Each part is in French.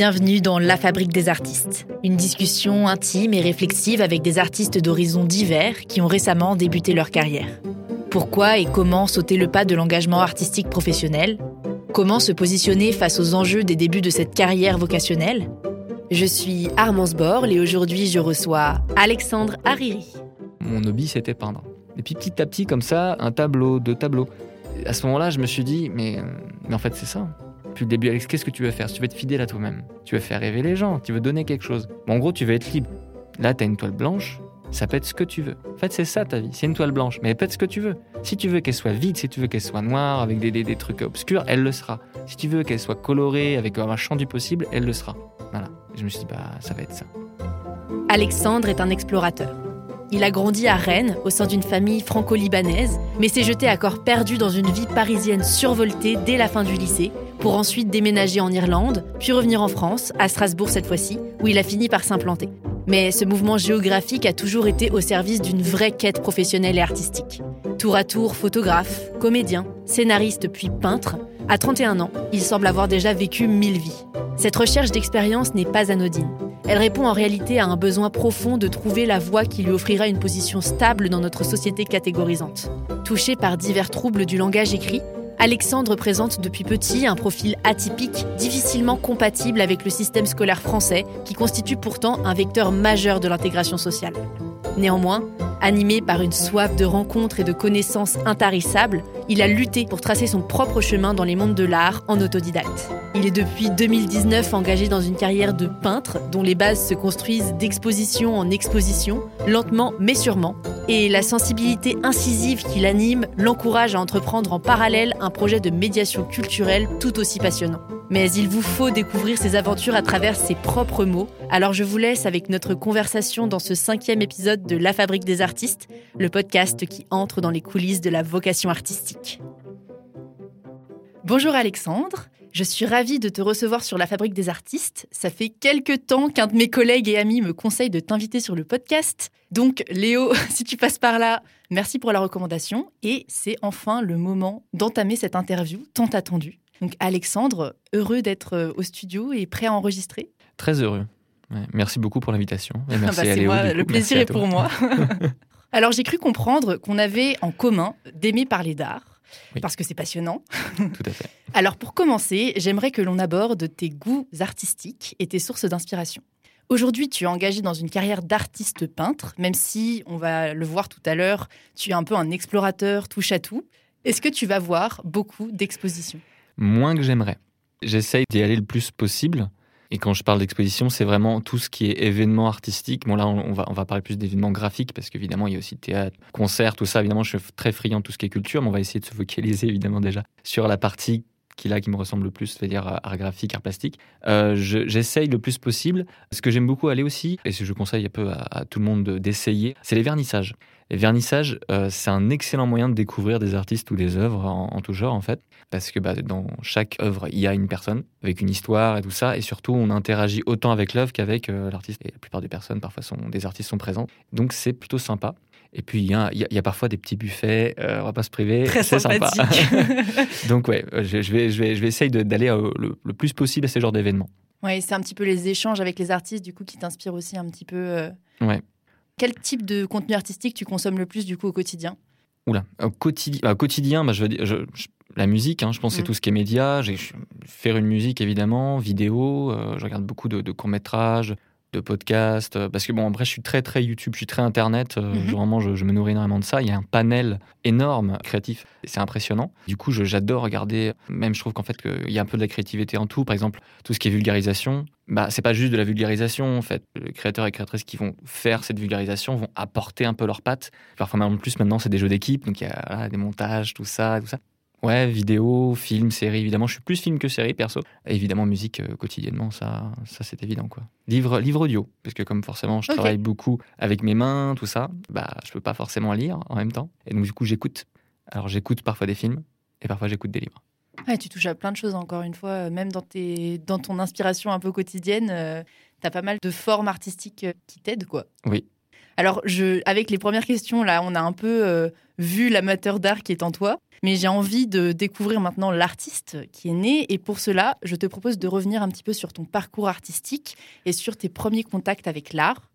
Bienvenue dans La Fabrique des artistes, une discussion intime et réflexive avec des artistes d'horizons divers qui ont récemment débuté leur carrière. Pourquoi et comment sauter le pas de l'engagement artistique professionnel? Comment se positionner face aux enjeux des débuts de cette carrière vocationnelle? Je suis Armance Borle et aujourd'hui je reçois Alexandre Hariri. Mon hobby c'était peindre. Et puis petit à petit comme ça, un tableau, deux tableaux. À ce moment-là, je me suis dit, mais en fait c'est ça. Depuis le début, Alex, qu'est-ce que tu veux faire tu veux être fidèle à toi-même, tu veux faire rêver les gens, tu veux donner quelque chose. en gros, tu veux être libre. Là, tu as une toile blanche, ça peut être ce que tu veux. En fait, c'est ça ta vie, c'est une toile blanche, mais elle peut être ce que tu veux. Si tu veux qu'elle soit vide, si tu veux qu'elle soit noire, avec des, des, trucs obscurs, elle le sera. Si tu veux qu'elle soit colorée, avec un champ du possible, elle le sera. Voilà. je me suis dit, bah, ça va être ça. Alexandre est un explorateur. Il a grandi à Rennes au sein d'une famille franco-libanaise, mais s'est jeté à corps perdu dans une vie parisienne survoltée dès la fin du lycée, pour ensuite déménager en Irlande, puis revenir en France, à Strasbourg cette fois-ci, où il a fini par s'implanter. Mais ce mouvement géographique a toujours été au service d'une vraie quête professionnelle et artistique. Tour à tour photographe, comédien, scénariste puis peintre, à 31 ans, il semble avoir déjà vécu mille vies. Cette recherche d'expérience n'est pas anodine. Elle répond en réalité à un besoin profond de trouver la voie qui lui offrira une position stable dans notre société catégorisante. Touché par divers troubles du langage écrit, Alexandre présente depuis petit un profil atypique, difficilement compatible avec le système scolaire français, qui constitue pourtant un vecteur majeur de l'intégration sociale. Néanmoins, animé par une soif de rencontres et de connaissances intarissables, il a lutté pour tracer son propre chemin dans les mondes de l'art en autodidacte. Il est depuis 2019 engagé dans une carrière de peintre dont les bases se construisent d'exposition en exposition, lentement mais sûrement, et la sensibilité incisive qui l'anime l'encourage à entreprendre en parallèle un projet de médiation culturelle tout aussi passionnant. Mais il vous faut découvrir ses aventures à travers ses propres mots, alors je vous laisse avec notre conversation dans ce cinquième épisode de La Fabrique des Artistes, le podcast qui entre dans les coulisses de la vocation artistique. Bonjour Alexandre, je suis ravie de te recevoir sur la Fabrique des Artistes. Ça fait quelques temps qu'un de mes collègues et amis me conseille de t'inviter sur le podcast. Donc Léo, si tu passes par là, merci pour la recommandation. Et c'est enfin le moment d'entamer cette interview tant attendue. Donc Alexandre, heureux d'être euh, au studio et prêt à enregistrer Très heureux. merci beaucoup pour l'invitation. merci bah, moi, le plaisir est pour moi. Alors j'ai cru comprendre qu'on avait en commun d'aimer parler d'art. Parce que c'est passionnant. Tout à fait. Alors pour commencer, j'aimerais que l'on aborde tes goûts artistiques et tes sources d'inspiration. Aujourd'hui, tu es engagé dans une carrière d'artiste peintre, même si, on va le voir tout à l'heure, tu es un peu un explorateur touche à tout. Est-ce que tu vas voir beaucoup d'expositions? Moins que j'aimerais. J'essaye d'y aller le plus possible. Et quand je parle d'exposition, c'est vraiment tout ce qui est événement artistique. Bon, là, on va, on va parler plus d'événements graphiques parce qu'évidemment, il y a aussi théâtre, concert, tout ça. Évidemment, je suis très friand de tout ce qui est culture, mais on va essayer de se focaliser évidemment déjà sur la partie qui là qui me ressemble le plus, c'est-à-dire art graphique, art plastique. Euh, J'essaye le plus possible. Ce que j'aime beaucoup aller aussi, et ce que je conseille un peu à, tout le monde d'essayer, c'est les vernissages. Les vernissages, euh, c'est un excellent moyen de découvrir des artistes ou des œuvres en, tout genre en fait, parce que bah, dans chaque œuvre, il y a une personne avec une histoire et tout ça, et surtout on interagit autant avec l'œuvre qu'avec euh, l'artiste. Et la plupart des personnes, parfois, sont, des artistes sont présents, donc c'est plutôt sympa. Et puis, il y, y, a parfois des petits buffets, euh, repas privés. Très sympa. Donc, ouais, je, je, vais, je, vais, je vais essayer d'aller euh, le, le, plus possible à ce genre d'événements. Oui, c'est un petit peu les échanges avec les artistes, du coup, qui t'inspirent aussi un petit peu. Euh... Ouais. Quel type de contenu artistique tu consommes le plus, du coup, au quotidien? Oula, au quotidien, quotidien bah, je veux dire, je, la musique, hein, je pense, c'est mm. tout ce qui est média. Faire une musique, évidemment, vidéo. Euh, je regarde beaucoup de, de courts-métrages, de podcasts. Euh, parce que bon, après, je suis très, très YouTube, je suis très Internet. Euh, mhm. Vraiment, je, me nourris énormément de ça. Il y a un panel énorme créatif. C'est impressionnant. Du coup, j'adore regarder. Même, je trouve qu'en fait, il y a un peu de la créativité en tout. Par exemple, tout ce qui est vulgarisation. Bah, c'est pas juste de la vulgarisation, en fait. Les créateurs et créatrices qui vont faire cette vulgarisation vont apporter un peu leurs pattes. Parfois, même en plus, maintenant, c'est des jeux d'équipe. Donc, il y a des montages, tout ça, tout ça. Ouais, vidéo, film, série, évidemment. Je suis plus film que série, perso. évidemment, musique euh, quotidiennement, ça, ça c'est évident, quoi. Livre, livre audio, parce que comme forcément, je travaille beaucoup avec mes mains, tout ça, bah, je peux pas forcément lire en même temps. Et donc, du coup, j'écoute. Alors, j'écoute parfois des films, et parfois, j'écoute des livres. Ouais, tu touches à plein de choses, encore une fois. Euh, même dans, tes, dans ton inspiration un peu quotidienne, euh, tu as pas mal de formes artistiques qui t'aident, quoi. Oui. Alors, je, avec les premières questions, là, on a un peu euh, vu l'amateur d'art qui est en toi, mais j'ai envie de découvrir maintenant l'artiste qui est né. Et pour cela, je te propose de revenir un petit peu sur ton parcours artistique et sur tes premiers contacts avec l'art.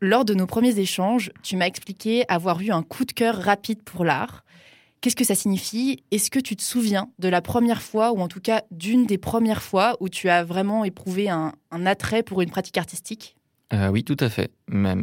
Lors de nos premiers échanges, tu m'as expliqué avoir eu un coup de cœur rapide pour l'art. Qu'est-ce que ça signifie? Est-ce que tu te souviens de la première fois, ou en tout cas d'une des premières fois, où tu as vraiment éprouvé un, attrait pour une pratique artistique? Euh, Oui, tout à fait.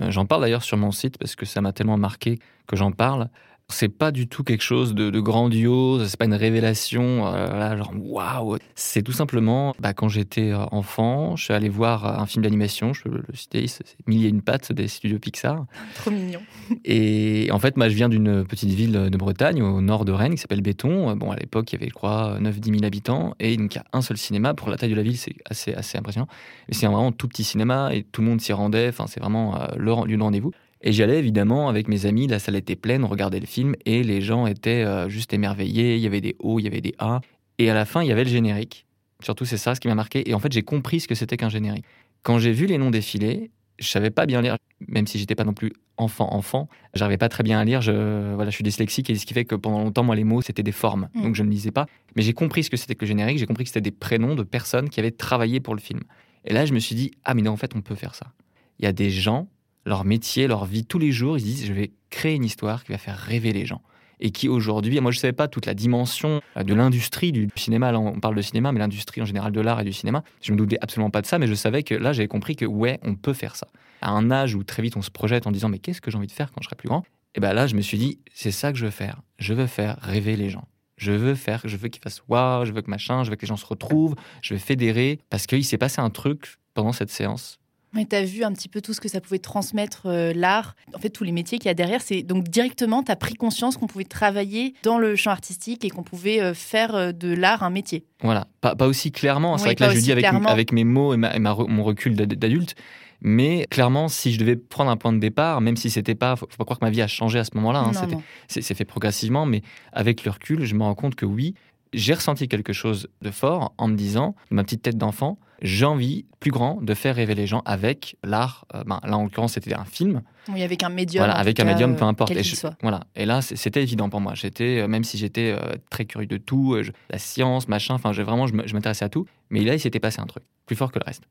J'en parle d'ailleurs sur mon site parce que ça m'a tellement marqué que j'en parle. C'est pas du tout quelque chose de, de grandiose, c'est pas une révélation, euh, genre waouh. C'est tout simplement, bah, quand j'étais euh, enfant, je suis allé voir un film d'animation, je peux le citer, c'est Mille et une pattes des studios Pixar. Trop mignon. Et en fait, moi, je viens d'une petite ville de Bretagne, au nord de Rennes, qui s'appelle Béton. Bon, à l'époque, il y avait, je crois, 9-10 000 habitants, et donc il y a un seul cinéma. Pour la taille de la ville, c'est assez, assez impressionnant. Mais c'est un vraiment tout petit cinéma, et tout le monde s'y rendait. Enfin, c'est vraiment euh, le lieu de rendez-vous. Et j'y allais évidemment avec mes amis, la salle était pleine, regarder le film et les gens étaient euh, juste émerveillés. Il y avait des hauts, il y avait des A. Et à la fin, il y avait le générique. Surtout, c'est ça ce qui m'a marqué. Et en fait, j'ai compris ce que c'était qu'un générique. Quand j'ai vu les noms défiler, je savais pas bien lire, même si j'étais pas non plus enfant enfant. J'arrivais pas très bien à lire. Je voilà, je suis dyslexique et ce qui fait que pendant longtemps, moi, les mots c'était des formes, mm. donc je ne lisais pas. Mais j'ai compris ce que c'était que le générique. J'ai compris que c'était des prénoms de personnes qui avaient travaillé pour le film. Et là, je me suis dit ah mais non, en fait, on peut faire ça. Il y a des gens leur métier, leur vie, tous les jours, ils disent je vais créer une histoire qui va faire rêver les gens. Et qui aujourd'hui, moi je ne savais pas toute la dimension euh, de l'industrie du cinéma, là on parle de cinéma, mais l'industrie en général de l'art et du cinéma, je me doutais absolument pas de ça, mais je savais que là j'avais compris que ouais, on peut faire ça. À un âge où très vite on se projette en disant mais qu'est-ce que j'ai envie de faire quand je serai plus grand? Et bien là je me suis dit c'est ça que je veux faire, je veux faire rêver les gens. Je veux faire, je veux qu'ils fassent waouh, je veux que machin, je veux que les gens se retrouvent, je veux fédérer, parce qu'il s'est passé un truc pendant cette séance mais tu as vu un petit peu tout ce que ça pouvait transmettre euh, l'art, en fait tous les métiers qu'il y a derrière. C'est donc directement tu as pris conscience qu'on pouvait travailler dans le champ artistique et qu'on pouvait euh, faire euh, de l'art un métier. Voilà, pas, aussi clairement. C'est vrai que là je dis avec, avec, mes mots et, mon recul d'adulte. Mais clairement, si je devais prendre un point de départ, même si c'était pas, faut, pas croire que ma vie a changé à ce moment-là. Hein, c'est fait progressivement, mais avec le recul, je me rends compte que oui, j'ai ressenti quelque chose de fort en me disant, ma petite tête d'enfant, j'ai envie, plus grand, de faire rêver les gens avec l'art. Euh, ben, là, en l'occurrence, c'était un film. Oui, avec un médium. Voilà, avec un médium, peu importe. et, voilà. et là, c'était évident pour moi. J'étais, euh, même si j'étais euh, très curieux de tout, la science, machin, enfin, vraiment, je m'intéressais à tout. Mais là, il s'était passé un truc, plus fort que le reste.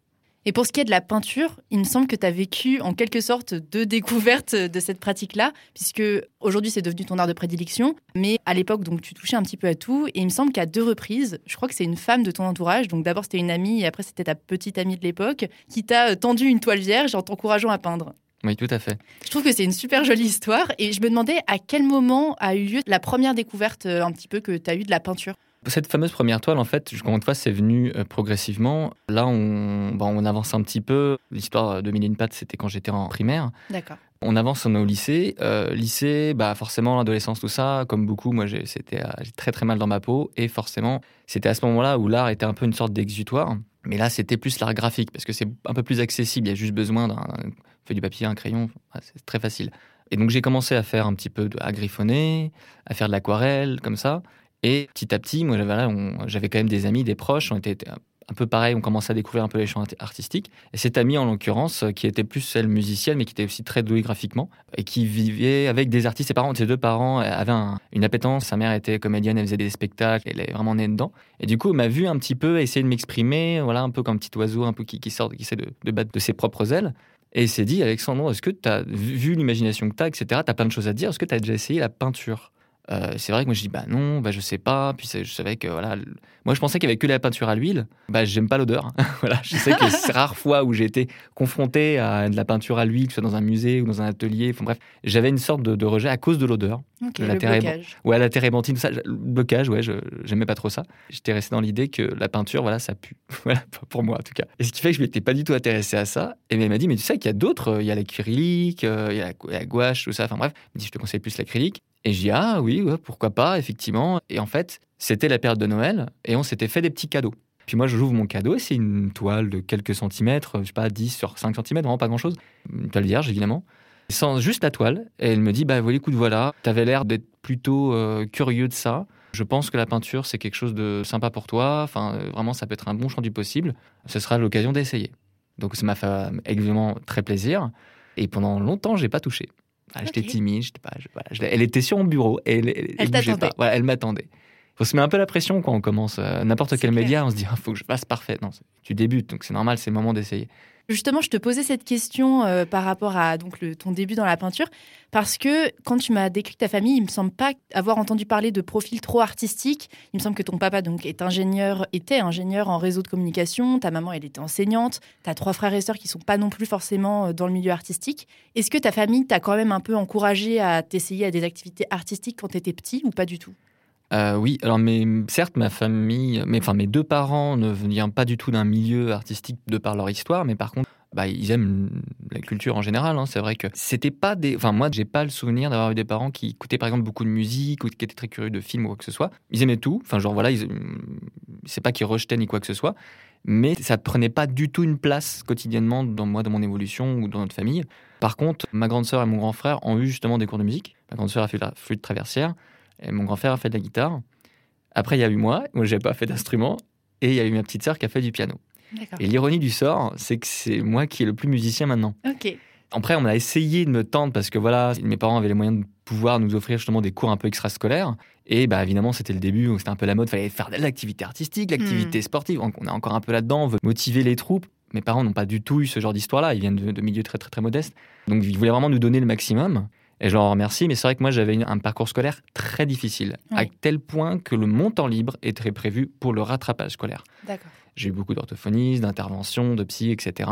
Et pour ce qui est de la peinture, il me semble que tu as vécu en quelque sorte deux découvertes de cette pratique-là, puisque aujourd'hui c'est devenu ton art de prédilection, mais à l'époque donc tu touchais un petit peu à tout. Et il me semble qu'à deux reprises, je crois que c'est une femme de ton entourage, donc d'abord c'était une amie et après c'était ta petite amie de l'époque, qui t'a tendu une toile vierge en t'encourageant à peindre. Oui, tout à fait. Je trouve que c'est une super jolie histoire et je me demandais à quel moment a eu lieu la première découverte euh, un petit peu que tu as eue de la peinture? Cette fameuse première toile, en fait, encore une fois, c'est venu euh, progressivement. Là, on, on avance un petit peu. L'histoire de Mille Pat, c'était quand j'étais en primaire. D'accord. On avance, on est au lycée. Euh, lycée, bah forcément, l'adolescence, tout ça, comme beaucoup, moi, c'était euh, très très mal dans ma peau. Et forcément, c'était à ce moment-là où l'art était un peu une sorte d'exutoire. Mais là, c'était plus l'art graphique, parce que c'est un peu plus accessible. Il y a juste besoin d'un feuille du papier, un crayon. c'est très facile. Et donc, j'ai commencé à faire un petit peu de, à griffonner, à faire de l'aquarelle, comme ça. Et petit à petit, moi, j'avais quand même des amis, des proches, on était un peu pareil, on commençait à découvrir un peu les champs artistiques. Et cette amie, en l'occurrence, euh, qui était plus celle musicienne, mais qui était aussi très douée graphiquement, et qui vivait avec des artistes. Ses parents, ses deux parents avaient une appétence. Sa mère était comédienne, elle faisait des spectacles, elle est vraiment née dedans. Et du coup, elle m'a vu un petit peu essayer de m'exprimer, voilà, un peu comme un petit oiseau, un peu qui, sort, qui essaie de, de battre de ses propres ailes. Et il s'est dit, Alexandre, est-ce que tu as vu l'imagination que tu as, etc. Tu as plein de choses à dire. Est-ce que tu as déjà essayé la peinture? Euh, c'est vrai que moi je dis bah non, bah je sais pas. Puis je savais que voilà, moi je pensais qu'il y avait que la peinture à l'huile. Bah j'aime pas l'odeur. voilà, je sais que c'est rare fois où j'ai été confronté à de la peinture à l'huile, que ce soit dans un musée ou dans un atelier. Enfin bref, j'avais une sorte de, rejet à cause de l'odeur. la le blocage. Ouais, la tout ça, le blocage. Ouais, je j'aimais pas trop ça. J'étais resté dans l'idée que la peinture, voilà, ça pue. voilà, pour moi en tout cas. Et ce qui fait que je m'étais pas du tout intéressé à ça. Et elle m'a dit mais tu sais qu'il y a d'autres, il y a l'acrylique, euh, il y a la, gouache, tout ça. Enfin bref, dit je te conseille plus l'acrylique. Et je dis ah oui, pourquoi pas, effectivement. Et en fait, c'était la période de Noël et on s'était fait des petits cadeaux. Puis moi, je j'ouvre mon cadeau et c'est une toile de quelques centimètres, je sais pas, 10 sur 5 centimètres, vraiment pas grand-chose. Une toile vierge, évidemment. Sans juste la toile. Et elle me dit, bah écoute, voilà, avais l'air d'être plutôt euh, curieux de ça. Je pense que la peinture, c'est quelque chose de sympa pour toi. Enfin, euh, vraiment, ça peut être un bon champ du possible. Ce sera l'occasion d'essayer. Donc ça m'a fait évidemment très plaisir. Et pendant longtemps, j'ai pas touché. J'étais timide, pas, elle était sur mon bureau et elle, elle, pas. elle m'attendait. On se met un peu la pression quand on commence euh, n'importe quel média. On se dit, il ah, faut que je fasse parfait. Non, tu débutes, donc c'est normal, c'est le moment d'essayer. Justement, je te posais cette question euh, par rapport à donc ton début dans la peinture, parce que quand tu m'as décrit ta famille, il me semble pas avoir entendu parler de profil trop artistique. Il me semble que ton papa donc est ingénieur, était ingénieur en réseau de communication, ta maman elle était enseignante, tu as trois frères et sœurs qui sont pas non plus forcément euh, dans le milieu artistique. Est-ce que ta famille t'a quand même un peu encouragé à t'essayer à des activités artistiques quand tu étais petit ou pas du tout? Euh, oui, alors certes, ma famille, mais enfin mes deux parents ne viennent pas du tout d'un milieu artistique de par leur histoire, mais par contre, bah, ils aiment la culture en général. Hein. C'est vrai que c'était pas des. Enfin, moi, j'ai pas le souvenir d'avoir eu des parents qui écoutaient par exemple beaucoup de musique ou qui étaient très curieux de films ou quoi que ce soit. Ils aimaient tout. Enfin, genre voilà, c'est pas qu'ils rejetaient ni quoi que ce soit, mais ça prenait pas du tout une place quotidiennement dans moi, dans mon évolution ou dans notre famille. Par contre, ma grande sœur et mon grand frère ont eu justement des cours de musique. Ma grande sœur a fait la flûte traversière. Et mon grand frère a fait de la guitare. Après, il y a eu moi, moi, j'ai pas fait d'instrument. Et il y a eu ma petite sœur qui a fait du piano. Et l'ironie du sort, c'est que c'est moi qui est le plus musicien maintenant. Ok. Après, on a essayé de me tendre parce que voilà, mes parents avaient les moyens de pouvoir nous offrir justement des cours un peu extrascolaires. Et bah évidemment, c'était le début, c'était un peu la mode, fallait faire de l'activité artistique, l'activité hmm. sportive. On est encore un peu là-dedans, on veut motiver les troupes. Mes parents n'ont pas du tout eu ce genre d'histoire-là, ils viennent de, de milieux très très très modestes. Donc ils voulaient vraiment nous donner le maximum. Et je leur remercie, mais c'est vrai que moi j'avais un parcours scolaire très difficile, à tel point que le montant libre était prévu pour le rattrapage scolaire. J'ai eu beaucoup d'orthophonistes, d'interventions, de psy, etc.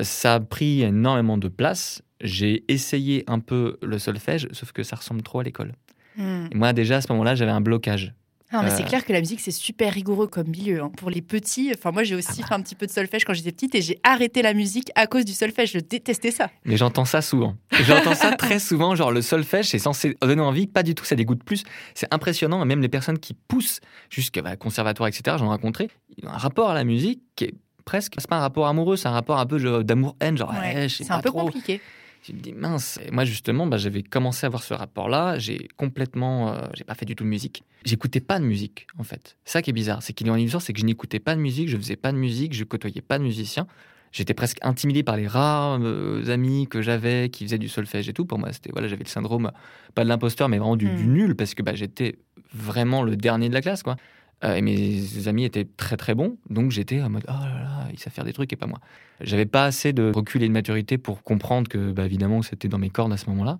Ça a pris énormément de place. J'ai essayé un peu le solfège, sauf que ça ressemble trop à l'école. Hmm. Moi déjà à ce moment-là j'avais un blocage. Non, mais c'est euh, clair que la musique, c'est super rigoureux comme milieu. Hein. Pour les petits, enfin, moi, j'ai aussi ah fait bah. un petit peu de solfège quand j'étais petite et j'ai arrêté la musique à cause du solfège. Je détestais ça. Mais j'entends ça souvent. J'entends ça très souvent. Genre, le solfège, c'est censé donner envie. Pas du tout, ça dégoûte plus. C'est impressionnant. Même les personnes qui poussent jusqu'à bah, conservatoire, etc., j'en ai rencontré, ils ont un rapport à la musique qui est presque. C'est pas un rapport amoureux, c'est un rapport un peu d'amour-haine. Genre, c'est un peu compliqué. Je me dis mince. moi justement, bah, j'avais commencé à avoir ce rapport-là. J'ai complètement, euh, j'ai pas fait du tout de musique. J'écoutais pas de musique en fait. Ça qui est bizarre, c'est qu'il y a une histoire, c'est que je n'écoutais pas de musique, je faisais pas de musique, je côtoyais pas de musiciens. J'étais presque intimidé par les rares euh, amis que j'avais qui faisaient du solfège et tout. Pour moi, c'était voilà, j'avais le syndrome pas de l'imposteur, mais vraiment du, du hmm. nul parce que bah, j'étais vraiment le dernier de la classe quoi. Euh, et mes amis étaient très très bons, donc j'étais en mode oh là là, ils savent faire des trucs et pas moi. J'avais pas assez de recul et de maturité pour comprendre que, bah, évidemment, c'était dans mes cordes à ce moment-là.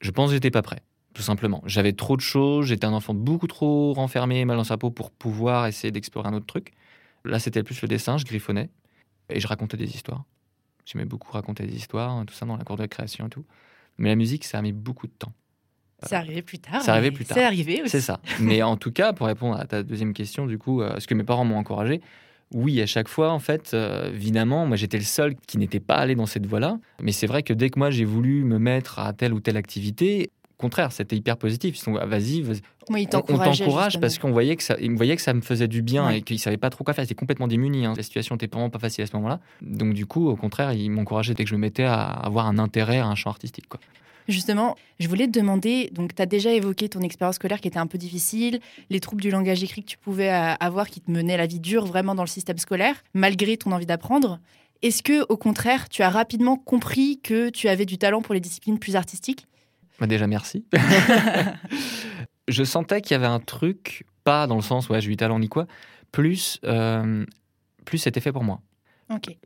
Je pense que j'étais pas prêt, tout simplement. J'avais trop de choses, j'étais un enfant beaucoup trop renfermé, mal dans sa peau pour pouvoir essayer d'explorer un autre truc. Là, c'était plus le dessin, je griffonnais et je racontais des histoires. J'aimais beaucoup raconter des histoires, tout ça dans la cour de création et tout. Mais la musique, ça a mis beaucoup de temps. C'est arrivé plus tard. C'est arrivé plus tard. C'est arrivé aussi. C'est ça. Mais en tout cas, pour répondre à ta deuxième question, du coup, euh, est-ce que mes parents m'ont encouragé oui, à chaque fois, en fait, euh, évidemment, moi j'étais le seul qui n'était pas allé dans cette voie-là. Mais c'est vrai que dès que moi j'ai voulu me mettre à telle ou telle activité, au contraire, c'était hyper positif. Ils sont ah, vas-y, vas on, t'encourage parce qu'on voyait que ça, me voyaient que ça me faisait du bien et qu'ils savaient pas trop quoi faire. Ils étaient complètement démunis. Hein. La situation était vraiment pas facile à ce moment-là. Donc du coup, au contraire, ils m'encourageaient dès que je me mettais à avoir un intérêt à un champ artistique. Quoi. Justement, je voulais te demander, donc tu as déjà évoqué ton expérience scolaire qui était un peu difficile, les troubles du langage écrit que tu pouvais euh, avoir qui te menaient la vie dure vraiment dans le système scolaire, malgré ton envie d'apprendre. Est-ce que, au contraire, tu as rapidement compris que tu avais du talent pour les disciplines plus artistiques? Bah Déjà, merci. je sentais qu'il y avait un truc, pas dans le sens, ouais, j'ai du talent ni quoi, plus, euh, plus c'était fait pour moi.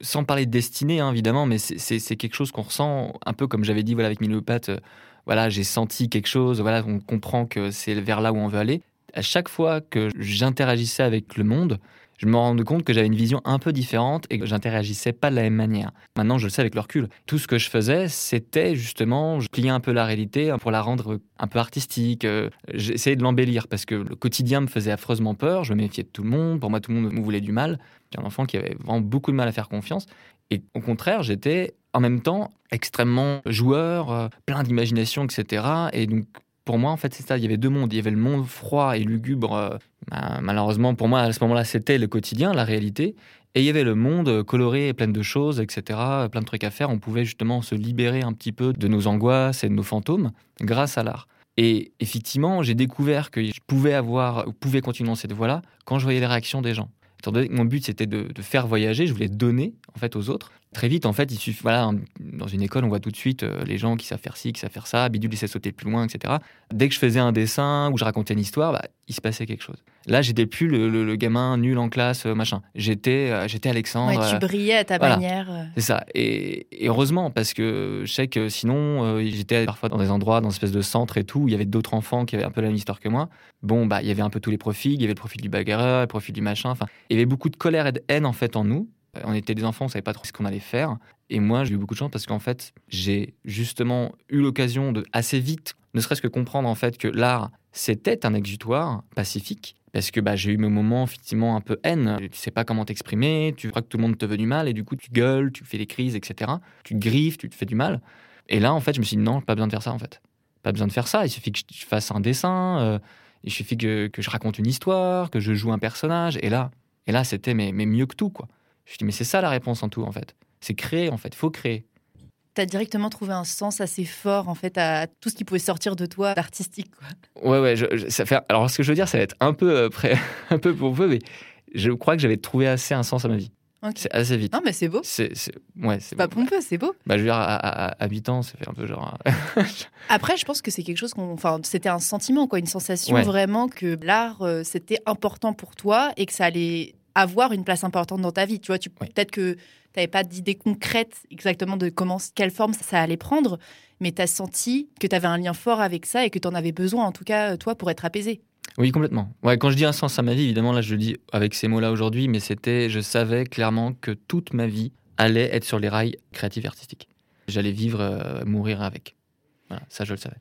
Sans parler de destinée, hein, évidemment, mais c'est quelque chose qu'on ressent un peu comme j'avais dit voilà, avec Milopathe. Euh, voilà, j'ai senti quelque chose, voilà, on comprend que c'est vers là où on veut aller. À chaque fois que j'interagissais avec le monde, je me rendais compte que j'avais une vision un peu différente et que j'interagissais pas de la même manière. Maintenant, je le sais avec le recul. Tout ce que je faisais, c'était justement, je pliais un peu la réalité pour la rendre un peu artistique. Euh, j'essayais de l'embellir parce que le quotidien me faisait affreusement peur. Je me méfiais de tout le monde. Pour moi, tout le monde me voulait du mal. J'ai un enfant qui avait vraiment beaucoup de mal à faire confiance. Et au contraire, j'étais en même temps extrêmement joueur, euh, plein d'imagination, etc. Et donc, pour moi, en fait, c'est ça. Il y avait deux mondes. Il y avait le monde froid et lugubre. Euh, bah, malheureusement, pour moi, à ce moment-là, c'était le quotidien, la réalité. Et il y avait le monde coloré et plein de choses, etc. Plein de trucs à faire. On pouvait justement se libérer un petit peu de nos angoisses et de nos fantômes grâce à l'art. Et effectivement, j'ai découvert que je pouvais avoir, pouvais continuer dans cette voie-là quand je voyais les réactions des gens. Mon but, c'était de, faire voyager, je voulais donner en fait aux autres. Très vite, en fait, il suffit, voilà, dans une école, on voit tout de suite euh, les gens qui savent faire ci, qui savent faire ça, Bidule, il sait sauter plus loin, etc. Dès que je faisais un dessin ou je racontais une histoire, bah, il se passait quelque chose. Là, j'étais plus le, gamin nul en classe, euh, machin. J'étais, euh, j'étais Alexandre. Ouais, tu brillais à ta manière. C'est ça. Et, heureusement, parce que je sais que sinon, j'étais parfois dans des endroits, dans une espèce de centre et tout, où il y avait d'autres enfants qui avaient un peu la même histoire que moi. Bon, bah, il y avait un peu tous les profils. Il y avait le profil du bagarreur, le profil du machin. Enfin, il y avait beaucoup de colère et de haine, en fait, en nous on était des enfants, on savait pas trop ce qu'on allait faire. Et moi, j'ai eu beaucoup de chance parce qu'en fait, j'ai justement eu l'occasion de assez vite, ne serait-ce que comprendre en fait que l'art, c'était un exutoire pacifique. Parce que bah, j'ai eu mes moments effectivement un peu haine. Tu sais pas comment t'exprimer, tu crois que tout le monde te veut du mal et du coup tu gueules, tu fais des crises, etc. Tu griffes, tu te fais du mal. Et là, en fait, je me suis dit non, pas besoin de faire ça en fait. Pas besoin de faire ça. Il suffit que je fasse un dessin, euh, il suffit que, je raconte une histoire, que je joue un personnage. Et là, et là, c'était mais, mais mieux que tout quoi. Je me dis, mais c'est ça la réponse en tout, en fait. C'est créer, en fait. faut créer. Tu as directement trouvé un sens assez fort, en fait, à tout ce qui pouvait sortir de toi d'artistique, quoi. Ouais, ouais. ça fait... Alors, ce que je veux dire, ça va être un peu, euh, près, un peu pour peu, mais je crois que j'avais trouvé assez un sens à ma vie. C'est assez vite. Non, mais c'est beau. C'est ouais, pas pompeux, c'est beau. Bah, je veux dire, à, à, 8 ans, ça fait un peu genre. Après, je pense que c'est quelque chose qu'on. Enfin, c'était un sentiment, quoi, une sensation vraiment que l'art, euh, c'était important pour toi et que ça allait avoir une place importante dans ta vie. Tu vois, tu, peut-être que tu n'avais pas d'idée concrète exactement de comment, quelle forme ça allait prendre, mais tu as senti que tu avais un lien fort avec ça et que tu en avais besoin, en tout cas, toi, pour être apaisé. Oui, complètement. Ouais, quand je dis un sens à ma vie, évidemment, là, je le dis avec ces mots-là aujourd'hui, mais c'était, je savais clairement que toute ma vie allait être sur les rails créatifs et artistiques. J'allais vivre, euh, mourir avec. Voilà, ça, je le savais.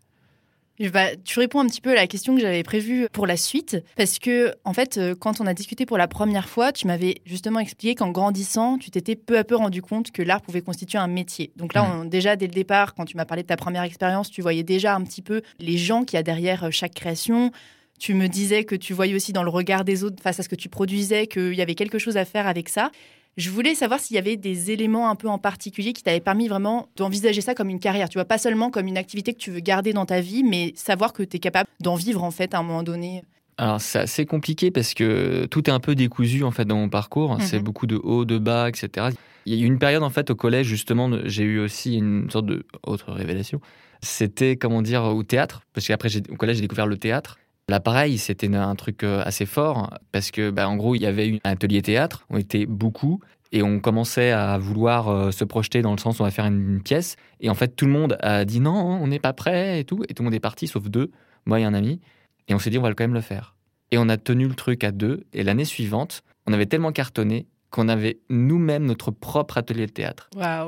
Bah, tu réponds un petit peu à la question que j'avais prévue pour la suite, parce que, en fait, euh, quand on a discuté pour la première fois, tu m'avais justement expliqué qu'en grandissant, tu t'étais peu à peu rendu compte que l'art pouvait constituer un métier. Donc là, on, déjà, dès le départ, quand tu m'as parlé de ta première expérience, tu voyais déjà un petit peu les gens qu'il y a derrière euh, chaque création. Tu me disais que tu voyais aussi dans le regard des autres face à ce que tu produisais qu'il y avait quelque chose à faire avec ça. Je voulais savoir s'il y avait des éléments un peu en particulier qui t'avaient permis vraiment d'envisager ça comme une carrière. Tu vois, pas seulement comme une activité que tu veux garder dans ta vie, mais savoir que tu es capable d'en vivre en fait à un moment donné. Alors c'est assez compliqué parce que tout est un peu décousu en fait dans mon parcours. Mhm. C'est beaucoup de hauts, de bas, etc. Il y a eu une période en fait au collège justement, j'ai eu aussi une sorte de autre révélation. C'était comment dire au théâtre parce qu'après au collège j'ai découvert le théâtre Là, pareil, c'était un truc euh, assez fort parce que, bah, en gros, il y avait un atelier théâtre. On était beaucoup et on commençait à vouloir euh, se projeter dans le sens où on va faire une, pièce. Et en fait, tout le monde a dit non, on n'est pas prêt et tout. Et tout le monde est parti, sauf deux, moi et un ami. Et on s'est dit, on va quand même le faire. Et on a tenu le truc à deux. Et l'année suivante, on avait tellement cartonné qu'on avait nous-mêmes notre propre atelier de théâtre. Waouh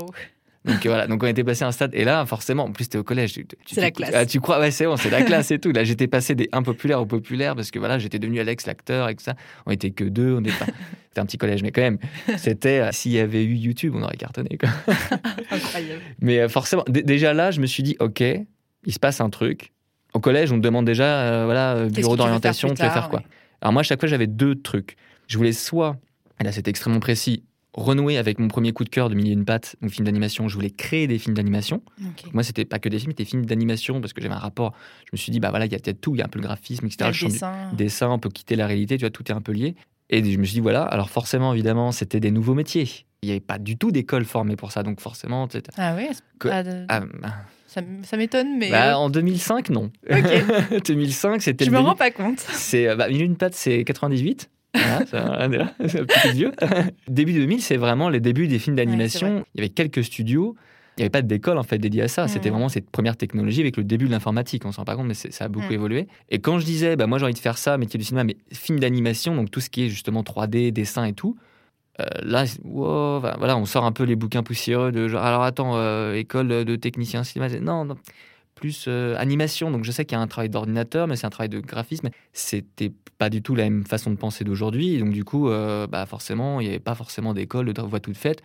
donc voilà, donc on était passé à un stade. Et là, forcément, en plus, t'es au collège. C'est la classe. Ah, tu crois, ouais, c'est bon, c'est la classe et tout. Là, j'étais passé des impopulaires aux populaires parce que voilà, j'étais devenu Alex, l'acteur et tout ça. On était que deux, on était pas. C'était un petit collège, mais quand même, c'était. Euh, s'il y avait eu YouTube, on aurait cartonné, quoi. Incroyable. Mais euh, forcément, déjà là, je me suis dit, OK, il se passe un truc. Au collège, on te demande déjà, euh, voilà, bureau d'orientation, tu veux faire quoi? Alors moi, à chaque fois, j'avais deux trucs. Je voulais soit, et là, c'était extrêmement précis, renouer avec mon premier coup de cœur de Millier une patte, mon film d'animation. Je voulais créer des films d'animation. Moi, c'était pas que des films, c'était des films d'animation parce que j'avais un rapport. Je me suis dit, bah voilà, il y a peut-être tout, il y a un peu le graphisme, etc. Le dessin. dessin, on peut quitter la réalité, tu vois, tout est un peu lié. Et je me suis dit, voilà, alors forcément, évidemment, c'était des nouveaux métiers. Il n'y avait pas du tout d'école formée pour ça, donc forcément. Ah oui ah, bah. Ça, m'étonne, mais. Bah, en 2005, non. Ok. 2005, c'était. Je me rends pas compte. C'est, bah, une patte, c'est 98. Voilà, c'est un petit vieux. Début 2000, c'est vraiment les débuts des films d'animation. il y avait quelques studios. Il n'y avait pas d'école en fait dédiée à ça. C'était mmh. vraiment cette première technologie avec le début de l'informatique. On s'en rend pas compte, mais ça a beaucoup mmh. évolué. Et quand je disais, bah, moi j'ai envie de faire ça, métier du cinéma, mais film d'animation, donc tout ce qui est justement 3D, dessin et tout, euh, là, voilà, on sort un peu les bouquins poussiéreux de genre, alors attends, euh, école de technicien cinéma. Non, non plus euh, animation. Donc je sais qu'il y a un travail d'ordinateur, mais c'est un travail de graphisme. C'était pas du tout la même façon de penser d'aujourd'hui. Donc du coup, euh, bah forcément, il n'y avait pas forcément d'école de voix toute faite.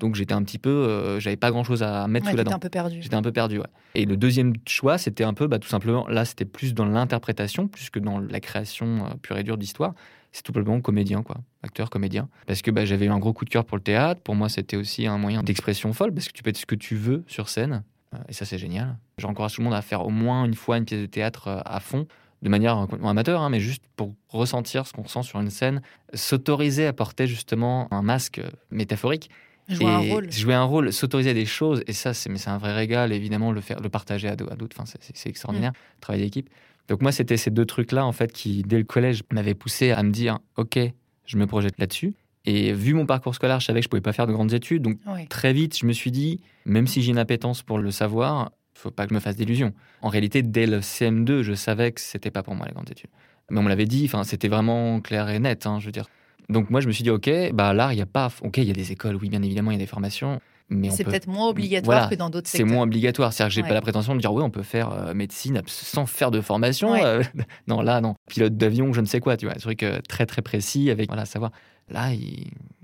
Donc j'étais un petit peu, euh, j'avais pas grand chose à mettre sous la dent. un peu perdu. J'étais un peu perdu, ouais. Et le deuxième choix, c'était un peu, bah, tout simplement, là, c'était plus dans l'interprétation, plus que dans la création pure et dure d'histoire. C'est tout simplement comédien, quoi. Acteur, comédien. Parce que bah, j'avais eu un gros coup de cœur pour le théâtre. Pour moi, c'était aussi un moyen d'expression folle, parce que tu peux être ce que tu veux sur scène. Euh, et ça, c'est génial. J'encourage tout le monde à faire au moins une fois une pièce de théâtre euh, à fond, de manière amateur, hein, mais juste pour ressentir ce qu'on ressent sur une scène, s'autoriser à porter justement un masque métaphorique Jouer un rôle. Jouer un rôle, s'autoriser des choses, et ça, c'est un vrai régal, évidemment, le, faire, le partager à d'autres, enfin, c'est extraordinaire, mm. travailler d'équipe. Donc moi, c'était ces deux trucs-là, en fait, qui, dès le collège, m'avaient poussé à me dire, OK, je me projette là-dessus. Et vu mon parcours scolaire, je savais que je pouvais pas faire de grandes études. Donc très vite, je me suis dit, même si j'ai une appétence pour le savoir, faut pas que je me fasse d'illusions. En réalité, dès le CM2, je savais que c'était pas pour moi les grandes études. Mais on me l'avait dit, enfin, c'était vraiment clair et net, hein, je veux dire. Donc moi, je me suis dit, ok, bah l'art, il y a pas, ok, il y a des écoles, oui, bien évidemment, il y a des formations, mais c'est peut-être moins obligatoire que dans d'autres secteurs. C'est moins obligatoire, c'est-à-dire que j'ai pas la prétention de dire oui, on peut faire euh, médecine sans faire de formation. Euh, non, là, non, pilote d'avion, je ne sais quoi, tu vois, un truc euh, très très précis avec voilà savoir. Là,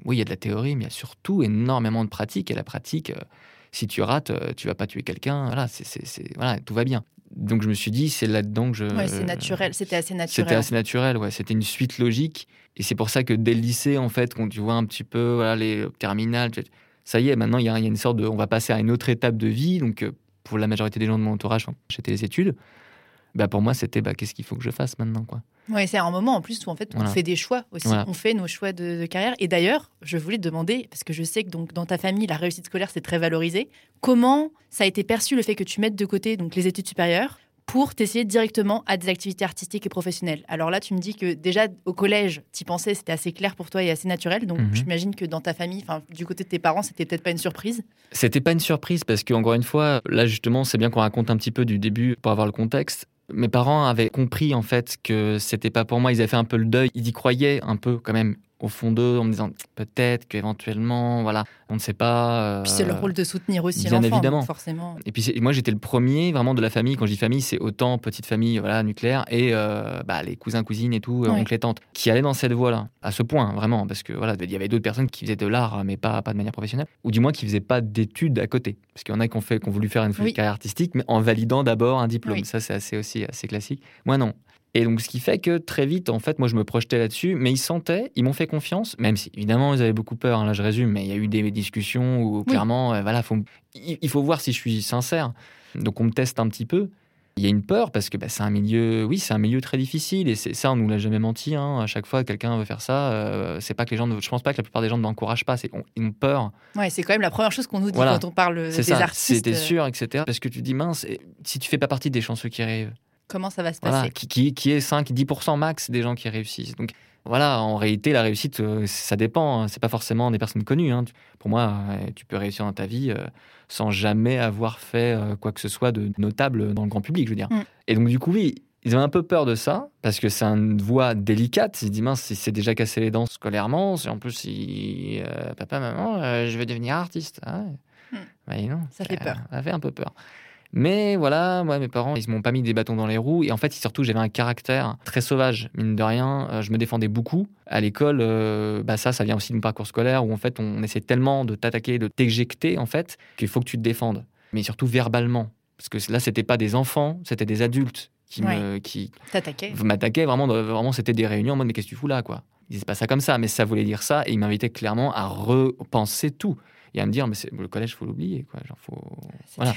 oui, il y a de la théorie, mais il y a surtout énormément de pratique et la pratique. si tu rates, tu vas pas tuer quelqu'un. Voilà, c'est, voilà, tout va bien donc je me suis dit, c'est là-dedans que je. Ouais, c'est naturel. C'était assez naturel. C'était assez naturel, ouais. C'était une suite logique. Et c'est pour ça que dès le lycée, en fait, quand tu vois un petit peu voilà, les terminales, ça y est, maintenant, il y, a une sorte de. On va passer à une autre étape de vie. Donc, euh, pour la majorité des gens de mon entourage, j'étais les études. Bah, pour moi, c'était bah, qu'est-ce qu'il faut que je fasse maintenant, quoi. Oui, c'est un moment en plus où en fait on fait des choix aussi. On fait nos choix de, carrière. Et d'ailleurs, je voulais te demander, parce que je sais que donc, dans ta famille, la réussite scolaire, c'est très valorisé. Comment ça a été perçu le fait que tu mettes de côté donc, les études supérieures pour t'essayer directement à des activités artistiques et professionnelles? Alors là, tu me dis que déjà au collège, tu pensais, c'était assez clair pour toi et assez naturel. Donc mhm. j'imagine que dans ta famille, enfin du côté de tes parents, c'était peut-être pas une surprise. C'était pas une surprise parce que encore une fois, là justement, c'est bien qu'on raconte un petit peu du début pour avoir le contexte. Mes parents avaient compris en fait que c'était pas pour moi. Ils avaient fait un peu le deuil. Ils y croyaient un peu quand même au fond d'eux en me disant peut-être qu'éventuellement, voilà, on ne sait pas. puis c'est le euh, rôle de soutenir aussi bien évidemment. forcément. Et puis moi j'étais le premier vraiment de la famille. Quand je dis famille, c'est autant petite famille, voilà, nucléaire et euh, bah, les cousins, cousines et tout, oncles et tantes, qui allaient dans cette voie-là, à ce point vraiment, parce que voilà, il y avait d'autres personnes qui faisaient de l'art, mais pas pas de manière professionnelle, ou du moins qui faisaient pas d'études à côté, parce qu'il y en a qui ont fait, qui ont voulu faire une carrière artistique, mais en validant d'abord un diplôme. Ça c'est assez aussi assez classique. Moi non, et donc, ce qui fait que très vite, en fait, moi, je me projetais là-dessus, mais ils sentaient, ils m'ont fait confiance, même si, évidemment, ils avaient beaucoup peur. Hein, là, je résume, mais il y a eu des discussions où, clairement, euh, voilà, faut, il faut voir si je suis sincère. Donc, on me teste un petit peu. Il y a une peur parce que bah, c'est un milieu, oui, c'est un milieu très difficile et c'est ça, on nous l'a jamais menti. Hein. À chaque fois, quelqu'un veut faire ça, euh, c'est pas que les gens, je pense pas que la plupart des gens ne l'encouragent pas, c'est qu'ils ont peur. Ouais, c'est quand même la première chose qu'on nous dit quand on parle des ça, artistes. C'était sûr, etc. Parce que tu dis mince, si tu fais pas partie des chanceux qui rêvent, Comment ça va se passer qui, qui, est 5-10% max des gens qui réussissent. Donc voilà, en réalité, la réussite, euh, ça dépend. Hein. C'est pas forcément des personnes connues. Hein. Pour moi, tu peux réussir dans ta vie euh, sans jamais avoir fait euh, quoi que ce soit de notable dans le grand public, je veux dire. Mm. Et donc, du coup, oui, ils ont un peu peur de ça, parce que c'est une voie délicate. Ils se disent, mince, si c'est déjà cassé les dents scolairement, si en plus, si, papa, maman, je veux devenir artiste. Ah mm. non, ça fait peur. Ça fait un peu peur. Mais voilà, moi, mes parents, ils m'ont pas mis des bâtons dans les roues. Et en fait, surtout, j'avais un caractère très sauvage, mine de rien. Euh, je me défendais beaucoup. À l'école, euh, bah ça, ça vient aussi de mon parcours scolaire où en fait, on essaie tellement de t'attaquer, de t'éjecter, en fait, qu'il faut que tu te défendes. Mais surtout verbalement. Parce que là, c'était pas des enfants, c'était des adultes qui me qui m'attaquaient vraiment vraiment c'était des réunions en mode mais qu'est-ce que tu fous là quoi? Ils disaient pas ça comme ça mais ça voulait dire ça et ils m'invitaient clairement à repenser tout et à me dire mais le collège faut l'oublier quoi. Genre faut voilà.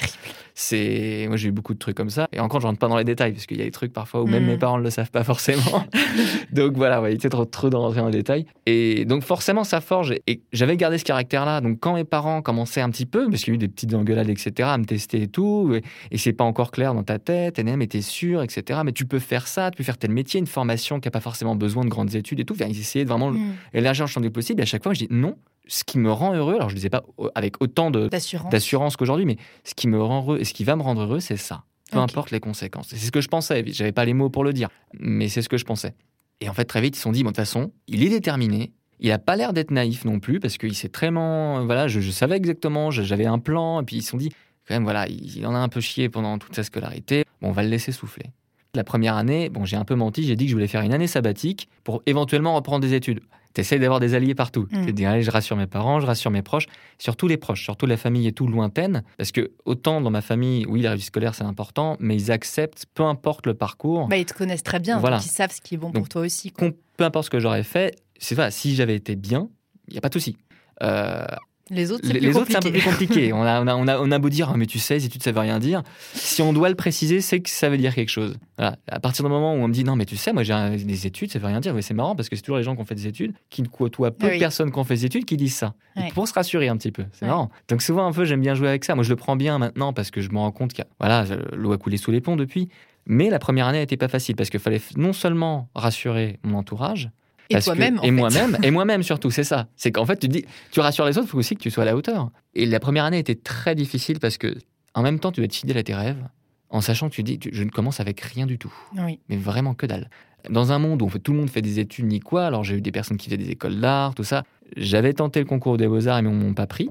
c'est moi j'ai eu beaucoup de trucs comme ça. Et encore je rentre pas dans les détails parce qu'il y a des trucs parfois où même mes mm. parents ne le savent pas forcément. Donc voilà ouais, il était trop trop rentrer dans les détails. Et donc forcément ça forge. Et j'avais gardé ce caractère là donc quand mes parents commençaient un petit peu parce qu'il y a eu des petites engueulades etc à me tester et tout et, c'est pas encore clair dans ta tête et mais t'es sûr etc mais tu peux faire ça tu peux faire tel métier une formation qui a pas forcément besoin de grandes études et tout. Enfin, ils essayaient de vraiment mm. élargir le champ du possible. Et à chaque fois je dis non ce qui me rend heureux, alors je ne disais pas avec autant d'assurance qu'aujourd'hui, mais ce qui me rend heureux et ce qui va me rendre heureux, c'est ça. Peu importe les conséquences. C'est ce que je pensais. J'avais pas les mots pour le dire, mais c'est ce que je pensais. Et en fait, très vite, ils se sont dit, bon, de toute façon, il est déterminé. Il n'a pas l'air d'être naïf non plus, parce qu'il s'est très... Voilà, je, savais exactement, j'avais un plan, et puis ils se sont dit, quand même, voilà, il en a un peu chié pendant toute sa scolarité. Bon, on va le laisser souffler. La première année, bon, j'ai un peu menti, j'ai dit que je voulais faire une année sabbatique pour éventuellement reprendre des études tu essaies d'avoir des alliés partout. Mm. Tu dis, allez, je rassure mes parents, je rassure mes proches, surtout les proches, surtout la famille et tout lointaine. Parce que autant dans ma famille, oui, la réussite scolaire, c'est important, mais ils acceptent, peu importe le parcours. Bah, ils te connaissent très bien, voilà. donc ils savent ce qui est bon pour toi aussi. Peu importe ce que j'aurais fait, c'est ça, si j'avais été bien, il n'y a pas de souci. Euh, Les autres, c'est plus autres, un peu plus compliqué. on, a, on, a, on, a, on a beau dire, Ah, mais tu sais, les études, ça veut rien dire. Si on doit le préciser, c'est que ça veut dire quelque chose. Voilà. À partir du moment où on me dit, non, mais tu sais, moi j'ai des études, ça veut rien dire. Mais c'est marrant parce que c'est toujours les gens qui ont fait des études, qui ne côtoient peu Oui. de personnes qui ont fait des études, qui disent ça. Pour se rassurer un petit peu. C'est marrant. Donc souvent, un peu, j'aime bien jouer avec ça. Moi, je le prends bien maintenant parce que je me rends compte que voilà, l'eau a coulé sous les ponts depuis. Mais la première année n'était pas facile parce qu'il fallait non seulement rassurer mon entourage, Et toi-même, et moi-même, et moi-même surtout, c'est ça. C'est qu'en fait, tu dis, tu rassures les autres, il faut aussi que tu sois à la hauteur. Et la première année était très difficile parce que, en même temps, tu dois être fidèle à tes rêves, en sachant que tu dis, tu- je ne commence avec rien du tout, Oui. mais vraiment que dalle. Dans un monde où tout le monde fait des études ni quoi, alors j'ai eu des personnes qui faisaient des écoles d'art, tout ça. J'avais tenté le concours des beaux-arts et ils m'ont pas pris.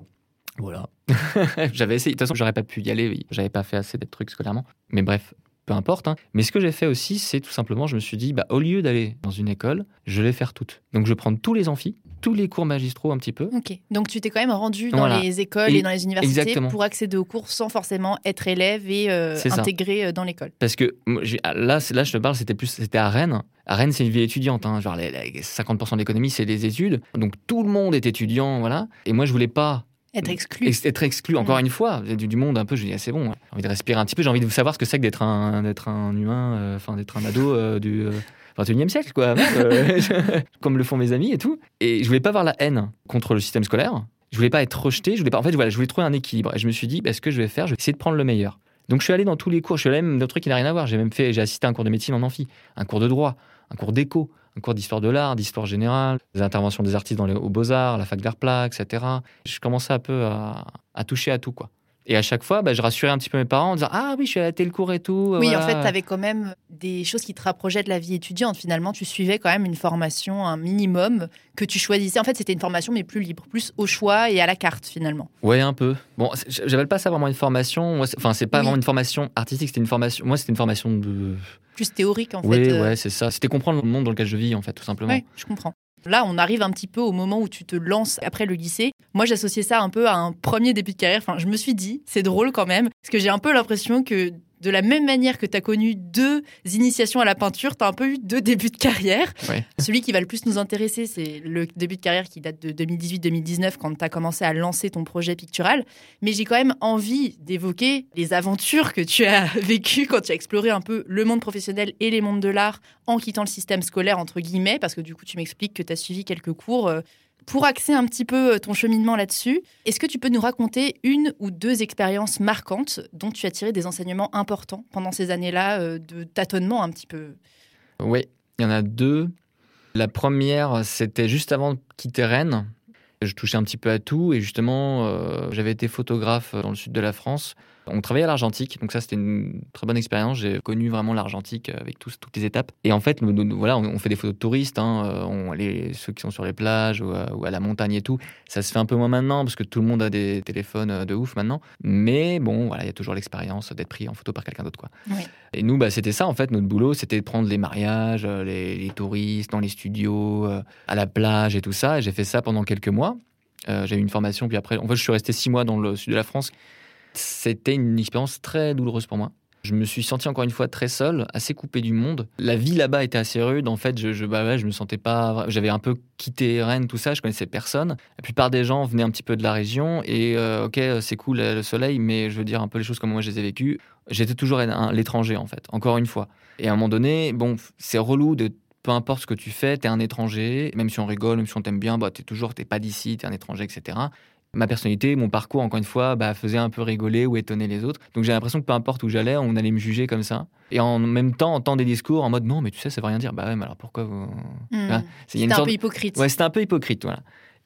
Voilà. J'avais essayé. De toute façon, j'aurais pas pu y aller. J'avais pas fait assez de trucs scolairement. Mais bref, peu importe. hein. Mais ce que j'ai fait aussi, c'est tout simplement, je me suis dit, bah, au lieu d'aller dans une école, je vais faire toutes. Donc, je vais prendre tous les amphis, tous les cours magistraux un petit peu. Ok. Donc tu t'es quand même rendu dans Voilà. les écoles et, Et- dans les universités exactement. pour accéder aux cours sans forcément être élève et euh, ça. intégré euh, dans l'école. Parce que ah, là, là, je te parle, c'était plus, c'était à Rennes. À Rennes, c'est une ville étudiante. hein. Genre, les, les 50% de l'économie, c'est les études. Donc, tout le monde est étudiant, voilà. Et moi, je voulais pas Être exclu. ex- être exclu encore Mm. une fois du, du monde un peu. Je dis, ah, c'est bon, hein. j'ai envie de respirer un petit peu. J'ai envie de savoir ce que c'est que d'être un, d'être un humain, euh, enfin, d'être un ado euh, du. euh, 21e siècle, quoi. Euh, comme le font mes amis et tout. Et je voulais pas avoir la haine contre le système scolaire. Je voulais pas être rejeté. Je voulais pas. En fait, voilà, je voulais trouver un équilibre. Et je me suis dit, bah, ce que je vais faire, je vais essayer de prendre le meilleur. Donc, je suis allé dans tous les cours. Je suis allé même dans des trucs qui n'ont rien à voir. J'ai même fait, j'ai assisté à un cours de médecine en amphi, un cours de droit, un cours d'éco, un cours d'histoire de l'art, d'histoire générale, des interventions des artistes dans les, aux beaux-arts, la fac d'art plat, etc. Je commençais un peu à, à toucher à tout, quoi. Et à chaque fois, bah, je rassurais un petit peu mes parents en disant Ah oui, je suis allé à tel cours et tout. Oui, voilà. en fait, tu avais quand même des choses qui te rapprochaient de la vie étudiante. Finalement, tu suivais quand même une formation, un minimum que tu choisissais. En fait, c'était une formation, mais plus libre, plus au choix et à la carte, finalement. Ouais, un peu. Bon, j'appelle pas ça vraiment une formation. Moi, Enfin, c'est pas Oui. vraiment une formation artistique, c'était une formation. Moi, c'était une formation de. Plus théorique, en Oui, fait. euh. ouais, c'est ça. C'était comprendre le monde dans lequel je vis, en fait, tout simplement. Ouais, je comprends. Là, on arrive un petit peu au moment où tu te lances après le lycée. Moi, j'associais ça un peu à un premier début de carrière. Enfin, je me suis dit, c'est drôle quand même, parce que j'ai un peu l'impression que de la même manière que tu as connu deux initiations à la peinture, tu as un peu eu deux débuts de carrière. Ouais. Celui qui va le plus nous intéresser, c'est le début de carrière qui date de 2018-2019, quand tu as commencé à lancer ton projet pictural. Mais j'ai quand même envie d'évoquer les aventures que tu as vécues quand tu as exploré un peu le monde professionnel et les mondes de l'art en quittant le système scolaire, entre guillemets, parce que du coup, tu m'expliques que tu as suivi quelques cours. Pour axer un petit peu euh, ton cheminement là-dessus, est-ce que tu peux nous raconter une ou deux expériences marquantes dont tu as tiré des enseignements importants pendant ces années-là euh, de tâtonnement un petit peu? Oui, il y en a deux. La première, c'était juste avant de quitter Rennes. Je touchais un petit peu à tout et justement, euh, j'avais été photographe dans le sud de la France. On travaillait à l'Argentique, donc ça c'était une très bonne expérience. J'ai connu vraiment l'Argentique avec tous, toutes les étapes. Et en fait, nous, nous- voilà, on, on fait des photos de touristes, hein, euh, on, les, ceux qui sont sur les plages ou à, ou à la montagne et tout. Ça se fait un peu moins maintenant parce que tout le monde a des téléphones euh, de ouf maintenant. Mais bon, voilà, il y a toujours l'expérience d'être pris en photo par quelqu'un d'autre, quoi. Oui. Et nous, bah, c'était ça en fait, notre boulot, c'était de prendre les mariages, euh, les, les touristes dans les studios, à la plage et tout ça. Et j'ai fait ça pendant quelques mois. Euh, j'ai eu une formation, puis après, en fait, je suis resté six mois dans le sud de la France. C'était une expérience très douloureuse pour moi. Je me suis senti encore une fois très seul, assez coupé du monde. La vie là-bas était assez rude. En fait, je, je, bah je me sentais pas. J'avais un peu quitté Rennes, tout ça. Je connaissais personne. La plupart des gens venaient un petit peu de la région. Et euh, ok, c'est cool euh, le soleil, mais je veux dire un peu les choses comme moi je les ai vécues. J'étais toujours l'étranger en fait. Encore une fois. Et à un moment donné, bon, c'est relou de peu importe ce que tu fais, t'es un étranger. Même si on rigole, même si on t'aime bien, bah t'es toujours, t'es pas d'ici, t'es un étranger, etc. Ma personnalité, mon parcours, encore une fois, bah, faisait un peu rigoler ou étonner les autres. Donc j'ai l'impression que peu importe où j'allais, on allait me juger comme ça. Et en même temps, entendre des discours en mode non, mais tu sais, ça veut rien dire. Bah ouais, mais alors pourquoi vous. Y a C'était un sorte- peu hypocrite. Ouais, c'était un peu hypocrite, voilà.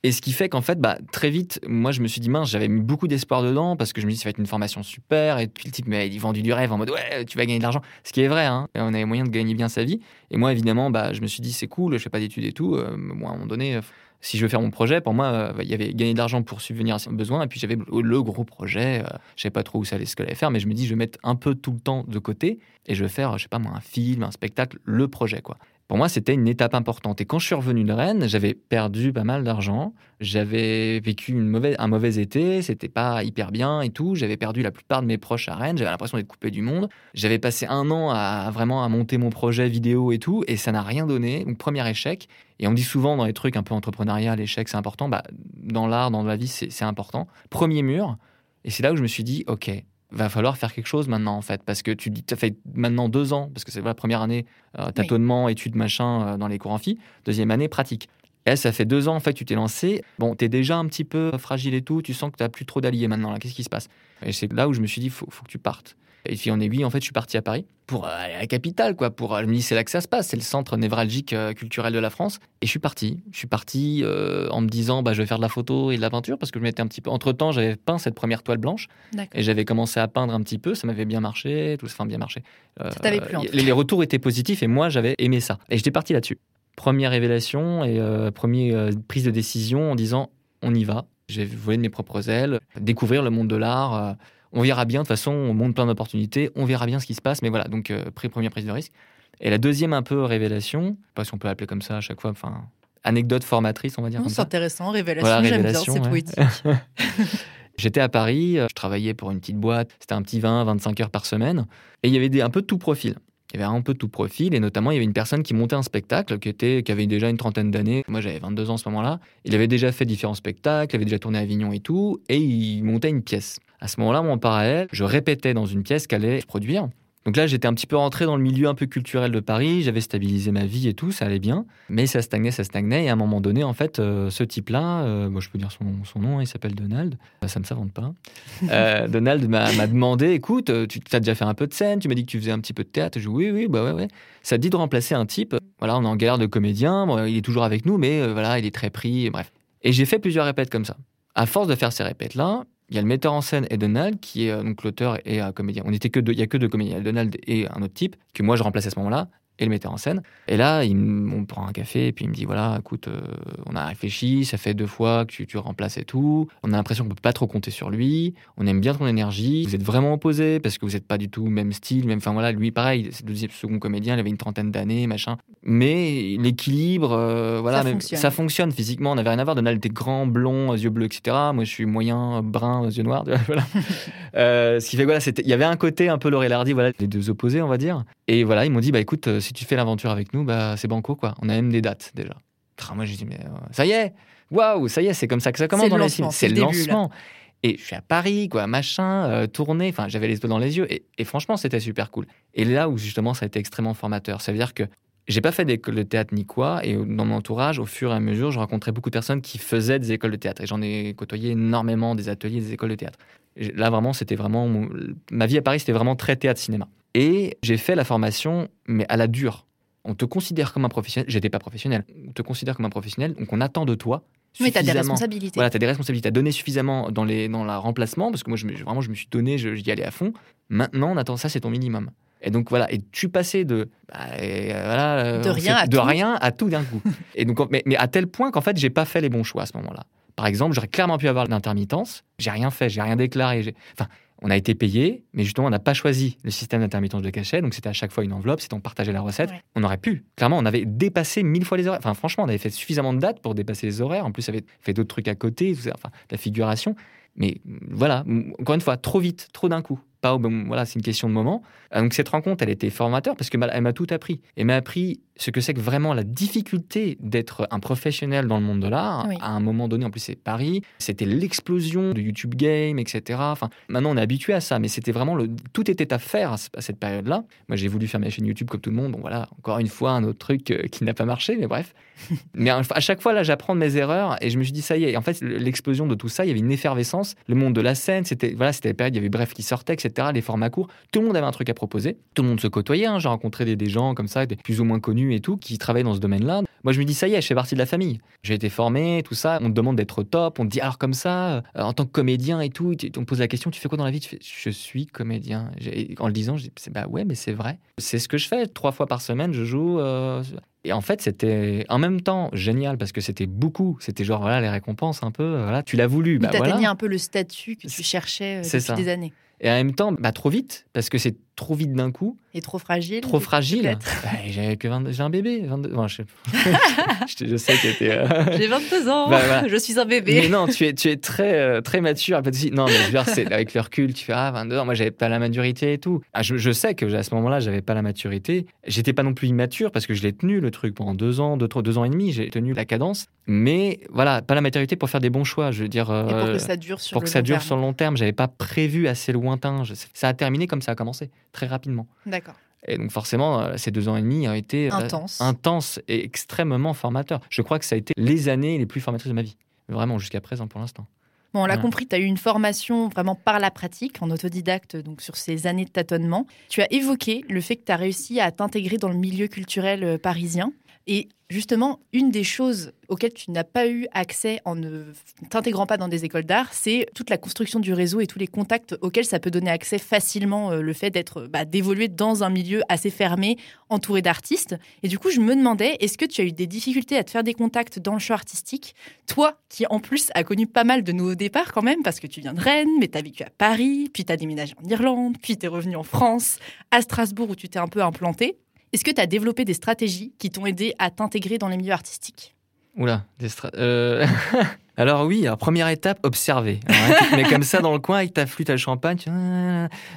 Et ce qui fait qu'en fait, bah, très vite, moi, je me suis dit, mince, j'avais mis beaucoup d'espoir dedans parce que je me dis, ça va être une formation super. Et puis le type, il vendu du rêve en mode, ouais, tu vas gagner de l'argent. Ce qui est vrai, hein. Et on avait moyen de gagner bien sa vie. Et moi, évidemment, bah, je me suis dit, c'est cool, je fais pas d'études et tout. Euh, mais bon, à un moment donné, euh, si je veux faire mon projet, pour moi, euh, il y avait gagner de l'argent pour subvenir à ses besoins. Et puis j'avais le gros projet. euh, je savais pas trop où ça allait, ce que faire, mais je me dis, je vais mettre un peu tout le temps de côté et je vais faire, je sais pas moi, un film, un spectacle, le projet, quoi. Pour moi, c'était une étape importante. Et quand je suis revenu de Rennes, j'avais perdu pas mal d'argent. J'avais vécu une mauvaise, un mauvais été. C'était pas hyper bien et tout. J'avais perdu la plupart de mes proches à Rennes. J'avais l'impression d'être coupé du monde. J'avais passé un an à vraiment à monter mon projet vidéo et tout. Et ça n'a rien donné. Donc, premier échec. Et on dit souvent dans les trucs un peu entrepreneurial, l'échec, c'est important. Bah, dans l'art, dans la vie, c'est important. Premier mur. Et c'est là où je me suis dit, OK, va falloir faire quelque chose maintenant en fait parce que tu dis as fait maintenant deux ans parce que c'est la première année euh, tâtonnement études machin euh, dans les cours amphi deuxième année pratique. Et ça fait deux ans en fait tu t'es lancé. Bon tu es déjà un petit peu fragile et tout tu sens que tu n'as plus trop d'alliés maintenant là. Qu'est-ce qui se passe? Et c'est là où je me suis dit faut, faut que tu partes et puis en aiguille, en fait, je suis parti à Paris pour aller à la capitale, quoi. Pour, je me dis, c'est là que ça se passe, c'est le centre névralgique euh, culturel de la France. Et je suis parti. Je suis parti euh, en me disant, bah, je vais faire de la photo et de la peinture parce que je m'étais un petit peu. Entre temps, j'avais peint cette première toile blanche et j'avais commencé à peindre un petit peu. Ça m'avait bien marché, tout enfin bien marché. Euh, ça t'avait plu. les, les retours étaient positifs et moi, j'avais aimé ça. Et j'étais parti là-dessus. Première révélation et première prise de décision en disant, on y va. J'ai volé de mes propres ailes, découvrir le monde de l'art on verra bien. De toute façon, on monte plein d'opportunités. On verra bien ce qui se passe. Mais voilà, donc euh, première prise de risque. Et la deuxième, un peu révélation, pas si on peut l'appeler comme ça à chaque fois, enfin, anecdote formatrice, on va dire. c'est intéressant, révélation, j'aime bien, c'est poétique. J'étais à Paris, euh, je travaillais pour une petite boîte, c'était un petit 20, 25 heures par semaine, et il y avait des, un peu de tout profil. Il y avait un peu de tout profil, et notamment il y avait une personne qui montait un spectacle qui, était, qui avait déjà une trentaine d'années. Moi j'avais 22 ans à ce moment-là. Il avait déjà fait différents spectacles, il avait déjà tourné à Avignon et tout, et il montait une pièce. À ce moment-là, en parallèle, je répétais dans une pièce qu'allait produire. Donc là, j'étais un petit peu rentré dans le milieu un peu culturel de Paris, j'avais stabilisé ma vie et tout, ça allait bien, mais ça stagnait, ça stagnait, et à un moment donné, en fait, euh, ce type-là, euh, moi je peux dire son, son nom, il s'appelle Donald, ça ne s'invente pas, euh, Donald m'a demandé, écoute, tu as déjà fait un peu de scène, tu m'as dit que tu faisais un petit peu de théâtre, je dis oui, oui, bah ouais, ouais, ça te dit de remplacer un type, voilà, on est en galère de comédien, il est toujours avec nous, mais voilà, il est très pris, bref. Et j'ai fait plusieurs répètes comme ça. À force de faire ces répètes-là, il y a le metteur en scène et Donald, qui est euh, donc l'auteur et un comédien. On était que deux, il y a que deux comédiens, Donald et un autre type, que moi je remplaçais à ce moment-là, et le metteur en scène. Et là, il, on prend un café et puis il me dit voilà, écoute, euh, on a réfléchi, ça fait deux fois que tu, tu remplaces et tout. On a l'impression qu'on peut pas trop compter sur lui. On aime bien ton énergie. Vous êtes vraiment opposés parce que vous n'êtes pas du tout même style, même. Enfin voilà, lui pareil, c'est le deuxième second comédien, il avait une trentaine d'années, machin. Mais l'équilibre, euh, voilà, ça, fonctionne. ça fonctionne physiquement. On n'avait rien à voir. Donald était grand, blond, yeux bleus, etc. Moi, je suis moyen, brun, yeux noirs. Voilà. euh, ce qui fait voilà, il y avait un côté un peu Laurel Hardy, voilà, les deux opposés, on va dire. Et voilà, ils m'ont dit bah écoute si tu fais l'aventure avec nous, bah, c'est banco, quoi. On a même des dates déjà. moi, j'ai dit, mais euh, ça y est, waouh, ça y est, c'est comme ça que ça commence dans les films. C'est le, lancement. Et je suis à Paris, quoi, machin, euh, tourné, enfin, j'avais les yeux dans les yeux. Et, franchement, c'était super cool. Et là où justement, ça a été extrêmement formateur. Ça veut dire que j'ai pas fait d'école de théâtre ni quoi. Et dans mon entourage, au fur et à mesure, je rencontrais beaucoup de personnes qui faisaient des écoles de théâtre. Et j'en ai côtoyé énormément des ateliers, des écoles de théâtre. là, vraiment, c'était vraiment. Ma vie à Paris, c'était vraiment très théâtre-cinéma. Et j'ai fait la formation, mais à la dure on te considère comme un professionnel. J'étais pas professionnel. On te considère comme un professionnel, donc on attend de toi. Oui, tu as des responsabilités. Voilà, tu as des responsabilités. Tu as donné suffisamment dans, les, dans le remplacement, parce que moi, je, vraiment, je me suis donné, j'y allais à fond. Maintenant, on attend ça, c'est ton minimum. Et donc voilà, et tu passais de, bah, euh, voilà, euh, de, rien, à de rien à tout d'un coup. et donc, mais, mais, à tel point qu'en fait, j'ai pas fait les bons choix à ce moment-là. Par exemple, j'aurais clairement pu avoir l'intermittence. J'ai rien fait, j'ai rien déclaré. Enfin, on a été payé, mais justement, on n'a pas choisi le système d'intermittence de cachet. Donc, c'était à chaque fois une enveloppe, c'était on partageait la recette. On aurait pu. Clairement, on avait dépassé mille fois les horaires. Enfin, franchement, on avait fait suffisamment de dates pour dépasser les horaires. En plus, on avait fait d'autres trucs à côté, enfin, la figuration. Mais voilà, encore une fois, trop vite, trop d'un coup. Pas voilà, c'est une question de moment. Euh, donc cette rencontre, elle était formateur parce que elle m'a tout appris. Elle m'a appris ce que c'est que vraiment la difficulté d'être un professionnel dans le monde de l'art. À un moment donné, en plus, c'est Paris. C'était l'explosion de YouTube Game, etc. Enfin, maintenant, on est habitué à ça, mais c'était vraiment le... tout était à faire à cette période-là. Moi, j'ai voulu faire ma chaîne YouTube comme tout le monde. Bon, voilà, encore une fois, un autre truc euh, qui n'a pas marché, mais bref. mais à chaque fois, là, j'apprends de mes erreurs et je me suis dit, ça y est. en fait, l'explosion de tout ça, il y avait une effervescence. Le monde de la scène, c'était voilà, c'était la période, il y avait Bref qui sortait, etc. Les formats courts. Tout le monde avait un truc à proposer. Tout le monde se côtoyait. Hein. J'ai rencontré des, des gens comme ça, des plus ou moins connus et tout, qui travaillent dans ce domaine-là. Moi, je me dis, ça y est, je fais partie de la famille. J'ai été formé, tout ça. On te demande d'être top. On te dit, alors comme ça, euh, en tant que comédien et tout, on te pose la question, tu fais quoi dans la vie? Tu fais, Je suis comédien. En le disant, je dis, bah ouais, mais c'est vrai. C'est ce que je fais. Trois fois par semaine, je joue. Euh, et en fait, c'était en même temps génial parce que c'était beaucoup. C'était genre, voilà, les récompenses un peu. Voilà, tu l'as voulu. Bah, tu voilà. un peu le statut que tu cherchais depuis des années. Et en même temps, bah, trop vite, parce que c'est trop vite d'un coup. Et trop fragile. Trop fragile. Bah, J'avais que j'ai un bébé. 22... je... je, sais que t'es. Euh, j'ai 22 ans. Bah, je suis un bébé. Mais non, tu es, tu es très, euh, très mature. Non, mais c'est avec le recul, tu fais ah 22 ans. Moi, j'avais pas la maturité et tout. Ah, je, je, sais que à ce moment-là, j'avais pas la maturité. J'étais pas non plus immature parce que je l'ai tenu le truc pendant deux ans, deux, deux ans et demi. J'ai tenu la cadence. Mais voilà, pas la maturité pour faire des bons choix. Je veux dire. et pour que ça dure sur pour le que ça dure sur le long terme. J'avais pas prévu assez lointain. Ça a terminé comme ça a commencé, très rapidement. D'accord. Et donc forcément, euh, ces deux ans et demi ont été euh, intenses intense et extrêmement formateurs. Je crois que ça a été les années les plus formatrices de ma vie, vraiment jusqu'à présent pour l'instant. Bon, on l'a compris, tu as eu une formation vraiment par la pratique, en autodidacte, donc sur ces années de tâtonnement. Tu as évoqué le fait que tu as réussi à t'intégrer dans le milieu culturel euh, parisien. Et justement, une des choses auxquelles tu n'as pas eu accès en ne t'intégrant pas dans des écoles d'art, c'est toute la construction du réseau et tous les contacts auxquels ça peut donner accès facilement, euh, le fait d'être, bah, d'évoluer dans un milieu assez fermé, entouré d'artistes. Et du coup, je me demandais, est-ce que tu as eu des difficultés à te faire des contacts dans le champ artistique? Toi, qui en plus a connu pas mal de nouveaux départs quand même, parce que tu viens de Rennes, mais tu as vécu à Paris, puis tu as déménagé en Irlande, puis tu es revenu en France, à Strasbourg où tu t'es un peu implanté. Est-ce que tu as développé des stratégies qui t'ont aidé à t'intégrer dans les milieux artistiques? Oula, des euh, Alors oui, première étape, observer. mais comme ça dans le coin avec ta flûte à champagne.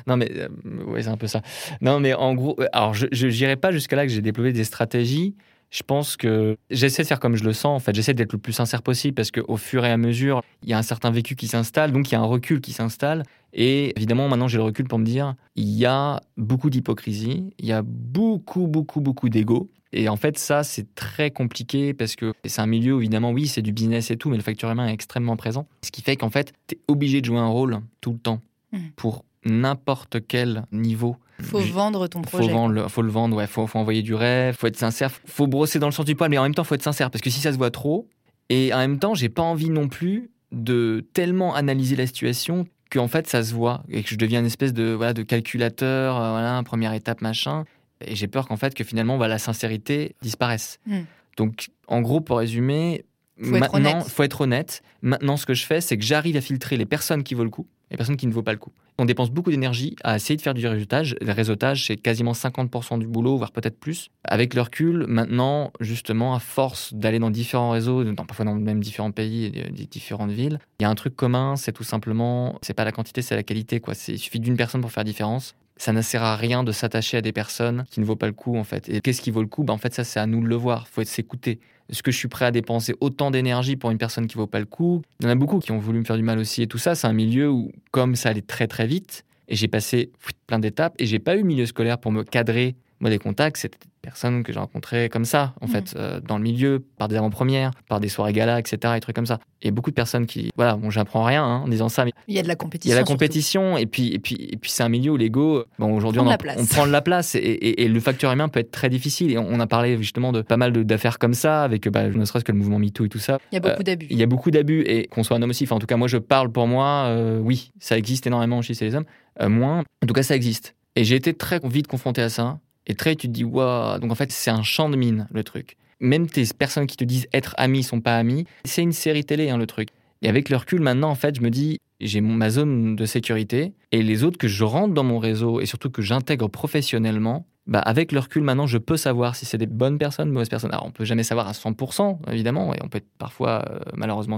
Non mais euh, ouais, c'est un peu ça. Non mais en gros, euh, alors je n'irai pas jusqu'à là que j'ai développé des stratégies je pense que j'essaie de faire comme je le sens. En fait, j'essaie d'être le plus sincère possible parce qu'au fur et à mesure, il y a un certain vécu qui s'installe, donc il y a un recul qui s'installe. Et évidemment, maintenant, j'ai le recul pour me dire, il y a beaucoup d'hypocrisie, il y a beaucoup, beaucoup, beaucoup d'ego. Et en fait, ça, c'est très compliqué parce que c'est un milieu où, évidemment, oui, c'est du business et tout, mais le facteur humain est extrêmement présent. Ce qui fait qu'en fait, tu es obligé de jouer un rôle tout le temps mmh. pour n'importe quel niveau faut vendre ton projet. Faut, vendre le, faut le vendre, ouais. Faut, faut envoyer du rêve, faut être sincère. Faut brosser dans le sens du poil, mais en même temps, faut être sincère. Parce que si ça se voit trop, et en même temps, j'ai pas envie non plus de tellement analyser la situation qu'en fait, ça se voit. Et que je deviens une espèce de, voilà, de calculateur, euh, voilà, première étape, machin. Et j'ai peur qu'en fait, que finalement, bah, la sincérité disparaisse. Hmm. Donc, en gros, pour résumer, faut maintenant, faut être honnête. Maintenant, ce que je fais, c'est que j'arrive à filtrer les personnes qui vaut le coup les personnes qui ne vaut pas le coup. On dépense beaucoup d'énergie à essayer de faire du réseautage. Le réseautage, c'est quasiment 50% du boulot, voire peut-être plus. Avec le recul, maintenant, justement, à force d'aller dans différents réseaux, dans, parfois dans même différents pays et différentes villes, il y a un truc commun, c'est tout simplement, c'est pas la quantité, c'est la qualité. Quoi. Il suffit d'une personne pour faire différence ça ne sert à rien de s'attacher à des personnes qui ne vaut pas le coup en fait. Et qu'est-ce qui vaut le coup? Ben, En fait, ça c'est à nous de le voir. Il faut s'écouter. Est-ce que je suis prêt à dépenser autant d'énergie pour une personne qui vaut pas le coup? Il y en a beaucoup qui ont voulu me faire du mal aussi et tout ça. C'est un milieu où, comme ça allait très très vite, et j'ai passé plein d'étapes et j'ai pas eu milieu scolaire pour me cadrer moi, des contacts, c'était des personnes que j'ai rencontrées comme ça, en mm. fait, euh, dans le milieu, par des avant-premières, par des soirées gala, etc., et trucs comme ça. Et beaucoup de personnes qui, voilà, bon, j'apprends rien hein, en disant ça, mais il y a de la compétition. Il y a la compétition, et puis, et puis, et puis c'est un milieu où l'ego, bon, aujourd'hui, on, on, prend de la place, et, et, le facteur humain peut être très difficile. Et on, a parlé justement de pas mal d'affaires comme ça, avec, bah, ne serait-ce que le mouvement MeToo et tout ça. Il y a beaucoup euh, d'abus. Il y a beaucoup d'abus, et qu'on soit un homme aussi. Enfin, en tout cas, moi, je parle pour moi, euh, oui, ça existe énormément chez les hommes, moins. En tout cas, ça existe. Et j'ai été très vite confronté à ça. Et très, tu te dis, waouh, donc en fait, c'est un champ de mine, le truc. Même tes personnes qui te disent être amis sont pas amis, c'est une série télé, hein, le truc. Et avec le recul, maintenant, en fait, je me dis, j'ai ma zone de sécurité et les autres que je rentre dans mon réseau et surtout que j'intègre professionnellement, bah avec le recul maintenant, je peux savoir si c'est des bonnes personnes, mauvaises personnes. Alors on peut jamais savoir à 100% évidemment et on peut être parfois euh, malheureusement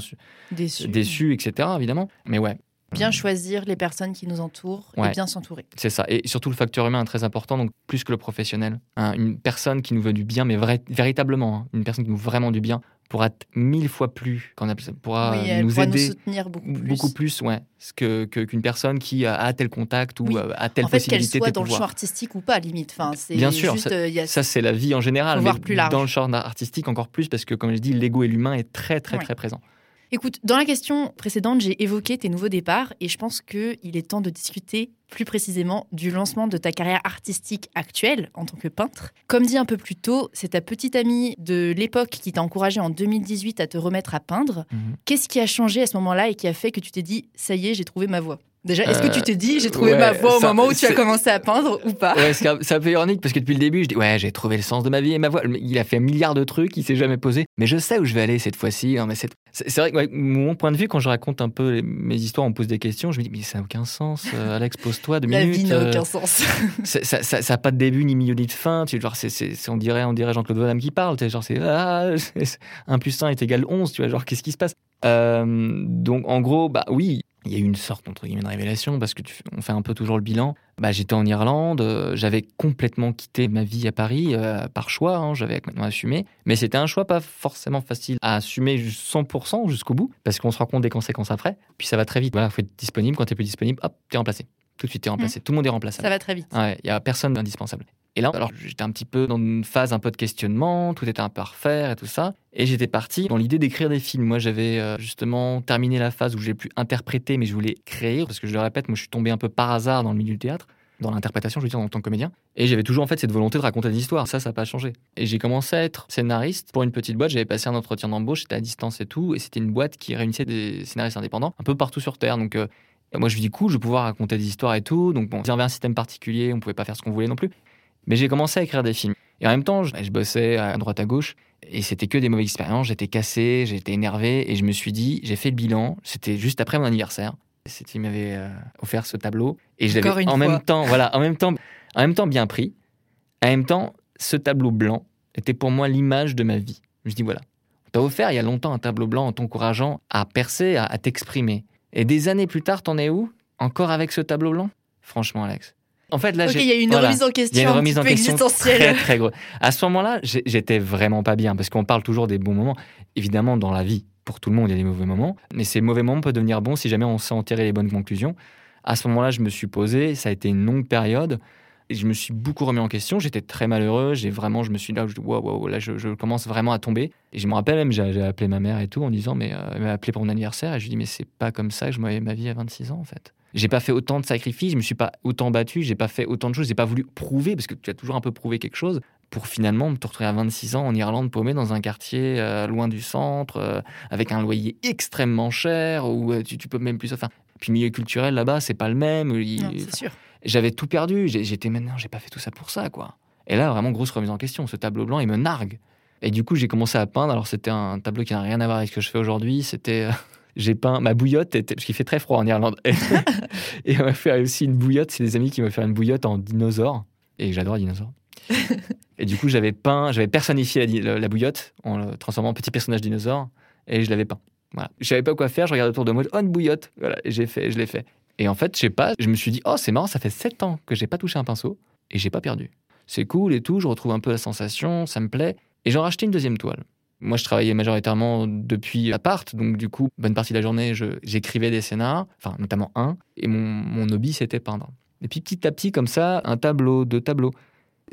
déçu. déçu, etc. évidemment. Mais ouais, Bien choisir les personnes qui nous entourent et bien s'entourer. C'est ça. Et surtout le facteur humain est très important, donc plus que le professionnel. Hein. une personne qui nous veut du bien, mais véritablement, hein. une personne qui nous veut vraiment du bien, pourra être mille fois plus, qu'on pourra nous aider. Nous soutenir beaucoup plus. Beaucoup plus, ouais. Que, qu'une personne qui a tel contact ou a telle en fait, possibilité. Qu'elle soit dans le champ artistique ou pas, limite. Enfin, Bien sûr, juste, ça, euh, ça c'est la vie en général. mais plus large. dans le champ artistique, encore plus, parce que comme je dis, l'ego et l'humain est très, très, très présent. Écoute, dans la question précédente, j'ai évoqué tes nouveaux départs et je pense qu'il est temps de discuter plus précisément du lancement de ta carrière artistique actuelle en tant que peintre. Comme dit un peu plus tôt, c'est ta petite amie de l'époque qui t'a encouragé en 2018 à te remettre à peindre. Mhm. Qu'est-ce qui a changé à ce moment-là et qui a fait que tu t'es dit, ça y est, j'ai trouvé ma voie? Déjà, est-ce que Euh, tu t'es dit, j'ai trouvé ouais, ma voie au ça- moment où tu as commencé à peindre ou pas Ouais, c'est un, peu ironique parce que depuis le début, je dis ouais, j'ai trouvé le sens de ma vie et ma voix. Il a fait un milliard de trucs, il s'est jamais posé, mais je sais où je vais aller cette fois-ci. Mais c'est vrai que ouais, mon point de vue, quand je raconte un peu les- mes histoires, on me pose des questions, je me dis mais ça n'a aucun sens. Euh, Alex, pose-toi deux La minutes. vie n'a euh, aucun sens. ça, ça, ça a pas de début ni milieu ni de fin. Tu genre c'est, on dirait on dirait Jean-Claude Van Damme qui parle. Genre c'est ah, c'est- 1 plus 1 est égal 11. Tu vois genre qu'est-ce qui se passe? Euh, Donc en gros bah oui. Il y a eu une sorte entre guillemets de révélation parce que tu, on fait un peu toujours le bilan. Bah, j'étais en Irlande, euh, j'avais complètement quitté ma vie à Paris euh, par choix, hein, j'avais maintenant assumé. Mais c'était un choix pas forcément facile à assumer ju- 100% jusqu'au bout parce qu'on se rend compte des conséquences après. Puis ça va très vite. Voilà, faut être disponible. Quand tu plus disponible, hop, t'es remplacé. Tout de suite, t'es remplacé. Tout le monde est remplaçable. Ça va très vite. Ouais, il y a personne d'indispensable. Et là, alors j'étais un petit peu dans une phase un peu de questionnement, tout était un peu à refaire et tout ça. Et j'étais parti dans l'idée d'écrire des films. Moi, j'avais euh, justement terminé la phase où j'ai pu interpréter, mais je voulais créer, parce que je le répète, moi je suis tombé un peu par hasard dans le milieu du théâtre, dans l'interprétation, je veux dire, en tant que comédien. Et j'avais toujours en fait cette volonté de raconter des histoires. Ça, ça n'a pas changé. Et j'ai commencé à être scénariste pour une petite boîte. J'avais passé un entretien d'embauche, c'était à distance et tout. Et c'était une boîte qui réunissait des scénaristes indépendants un peu partout sur Terre. Donc, euh, moi, je me dis, cool, je vais pouvoir raconter des histoires et tout. Donc, bon, il y avait un système particulier, on pouvait pas faire ce qu'on voulait non plus. Mais j'ai commencé à écrire des films. Et en même temps, je, je bossais à droite à gauche. Et c'était que des mauvaises expériences. J'étais cassé, j'étais énervé. Et je me suis dit, j'ai fait le bilan. C'était juste après mon anniversaire. C'était, il m'avait euh, offert ce tableau. Et je l'avais en fois. même temps, voilà, en même temps, en même temps bien pris. En même temps, ce tableau blanc était pour moi l'image de ma vie. Je me dis, voilà, on t'a offert il y a longtemps un tableau blanc en t'encourageant à percer, à, à t'exprimer. Et des années plus tard, t'en es où? Encore avec ce tableau blanc? Franchement, Alex. En fait, là, Ok, j'ai- il y a une voilà. remise en Il y a question une un remise en peu question très très grosse. À ce moment-là, j'étais vraiment pas bien parce qu'on parle toujours des bons moments. Évidemment, dans la vie, pour tout le monde, il y a des mauvais moments, mais ces mauvais moments peuvent devenir bons si jamais on sait en tirer les bonnes conclusions. À ce moment-là, je me suis posé, ça a été une longue période. Et je me suis beaucoup remis en question. J'étais très malheureux. J'ai vraiment, je me suis là, je waouh, waouh, là, je, je commence vraiment à tomber. Et je me rappelle même, j'ai j'ai appelé ma mère et tout en disant, mais euh, elle m'a appelé pour mon anniversaire. Et je lui dis, mais c'est pas comme ça que je voyais ma vie à 26 ans, en fait. J'ai pas fait autant de sacrifices, je me suis pas autant battu, j'ai pas fait autant de choses, j'ai pas voulu prouver, parce que tu as toujours un peu prouvé quelque chose, pour finalement me retrouver à 26 ans en Irlande, paumé dans un quartier euh, loin du centre, euh, avec un loyer extrêmement cher, où euh, tu, tu peux même plus. Enfin, puis le milieu culturel là-bas, c'est pas le même. c'est sûr. J'avais tout perdu, j'étais maintenant, j'ai pas fait tout ça pour ça, quoi. Et là, vraiment, grosse remise en question. Ce tableau blanc, il me nargue. Et du coup, j'ai commencé à peindre. Alors, c'était un tableau qui n'a rien à voir avec ce que je fais aujourd'hui. C'était. J'ai peint ma bouillotte, était- parce qu'il fait très froid en Irlande. Et, on m'a fait aussi une bouillotte. C'est des amis qui m'ont fait une bouillotte en dinosaure. Et j'adore les dinosaures. et du coup, j'avais peint, j'avais personnifié la, di- la- la bouillotte en le transformant en petit personnage dinosaure. Et je l'avais peint. Voilà. Je savais pas quoi faire. Je regardais autour de moi. Oh, une bouillotte. Voilà. Et j'ai fait, je l'ai fait. Et en fait, je sais pas, je me suis dit, oh, c'est marrant, ça fait 7 ans que j'ai pas touché un pinceau et j'ai pas perdu. C'est cool et tout, je retrouve un peu la sensation, ça me plaît. Et j'en racheté une deuxième toile. Moi, je travaillais majoritairement depuis l'appart, donc du coup, bonne partie de la journée, j'écrivais des scénars, enfin, notamment un, et mon, mon hobby, c'était peindre. Et puis petit à petit, comme ça, un tableau, deux tableaux.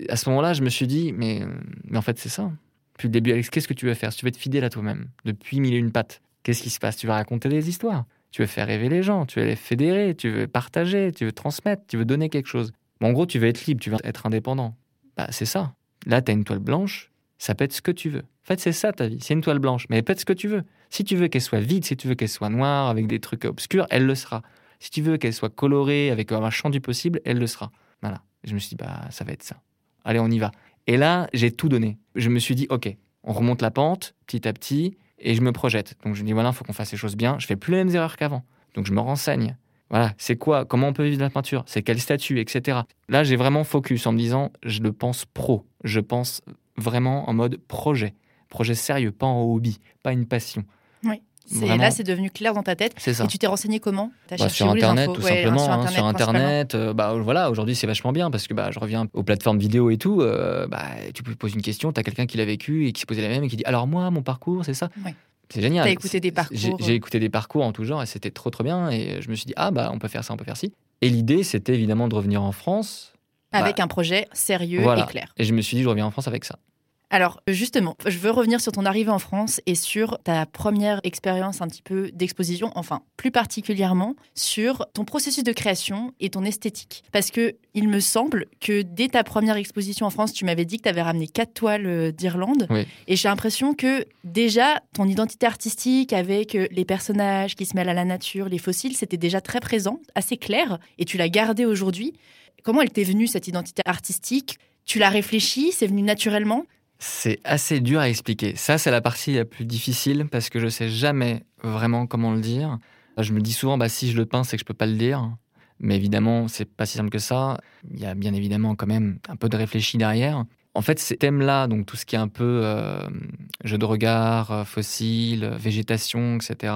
À ce moment-là, je me suis dit, mais, mais en fait, c'est ça. Depuis le début, Alex, qu'est-ce que tu veux faire? Tu veux être fidèle à toi-même, depuis mille et une pattes, qu'est-ce qui se passe? Tu vas raconter des histoires. Tu veux faire rêver les gens, tu veux les fédérer, tu veux partager, tu veux transmettre, tu veux donner quelque chose. En gros, tu veux être libre, tu veux être indépendant. Bah, c'est ça. Là, tu as une toile blanche, ça peut être ce que tu veux. En fait, c'est ça ta vie. C'est une toile blanche, mais être ce que tu veux. Si tu veux qu'elle soit vide, si tu veux qu'elle soit noire, avec des trucs obscurs, elle le sera. Si tu veux qu'elle soit colorée, avec un champ du possible, elle le sera. Voilà. Je me suis dit, bah, ça va être ça. Allez, on y va. Et là, j'ai tout donné. Je me suis dit, OK, on remonte la pente petit à petit et je me projette. Donc je me dis, voilà, il faut qu'on fasse les choses bien. Je fais plus les mêmes erreurs qu'avant. Donc je me renseigne. Voilà, c'est quoi? Comment on peut vivre la peinture? C'est quel statut, etc. Là, j'ai vraiment focus en me disant, je le pense pro. Je pense vraiment en mode projet. Projet sérieux, pas en hobby, pas une passion. Oui. C'est- Vraiment. Là, c'est devenu clair dans ta tête. C'est ça. Et tu t'es renseigné comment? T'as Bah, sur internet tout Ouais, simplement sur hein, internet, sur internet euh, bah voilà aujourd'hui c'est vachement bien parce que bah je reviens aux plateformes vidéo et tout euh, bah tu peux poser une question t'as quelqu'un qui l'a vécu et qui se posait la même et qui dit alors moi mon parcours c'est ça? Ouais. c'est génial T'as écouté des parcours. j'ai j'ai écouté des parcours en tout genre et c'était trop trop bien et je me suis dit ah bah on peut faire ça on peut faire ci et l'idée c'était évidemment de revenir en France Avec un projet sérieux Voilà. et clair. et je me suis dit je reviens en France avec ça Alors justement, je veux revenir sur ton arrivée en France et sur ta première expérience un petit peu d'exposition, enfin plus particulièrement sur ton processus de création et ton esthétique. Parce que il me semble que dès ta première exposition en France, tu m'avais dit que tu avais ramené quatre toiles euh, d'Irlande. Et j'ai l'impression que déjà ton identité artistique avec euh, les personnages qui se mêlent à la nature, les fossiles, c'était déjà très présent, assez clair, et tu l'as gardé aujourd'hui. Comment elle t'est venue cette identité artistique? Tu l'as réfléchi C'est venu naturellement? C'est assez dur à expliquer. Ça, c'est la partie la plus difficile parce que je sais jamais vraiment comment le dire. Je me dis souvent, bah, si je le peins, c'est que je peux pas le dire. Mais évidemment, c'est pas si simple que ça. Il y a bien évidemment quand même un peu de réfléchi derrière. En fait, ces thèmes-là, donc tout ce qui est un peu euh, jeu de regard, euh, fossile, végétation, etc.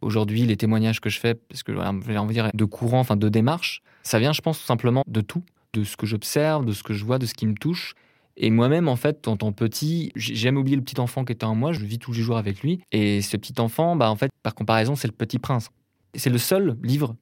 Aujourd'hui, les témoignages que je fais, parce que j'ai envie de dire de courant, enfin de démarche, ça vient, je pense, tout simplement de tout, de ce que j'observe, de ce que je vois, de ce qui me touche. Et moi-même, en fait, en tant petit, j'ai jamais oublié le petit enfant qui était en moi. Je vis tous les jours avec lui. Et ce petit enfant, bah, en fait, par comparaison, c'est le Petit Prince. C'est le seul livre.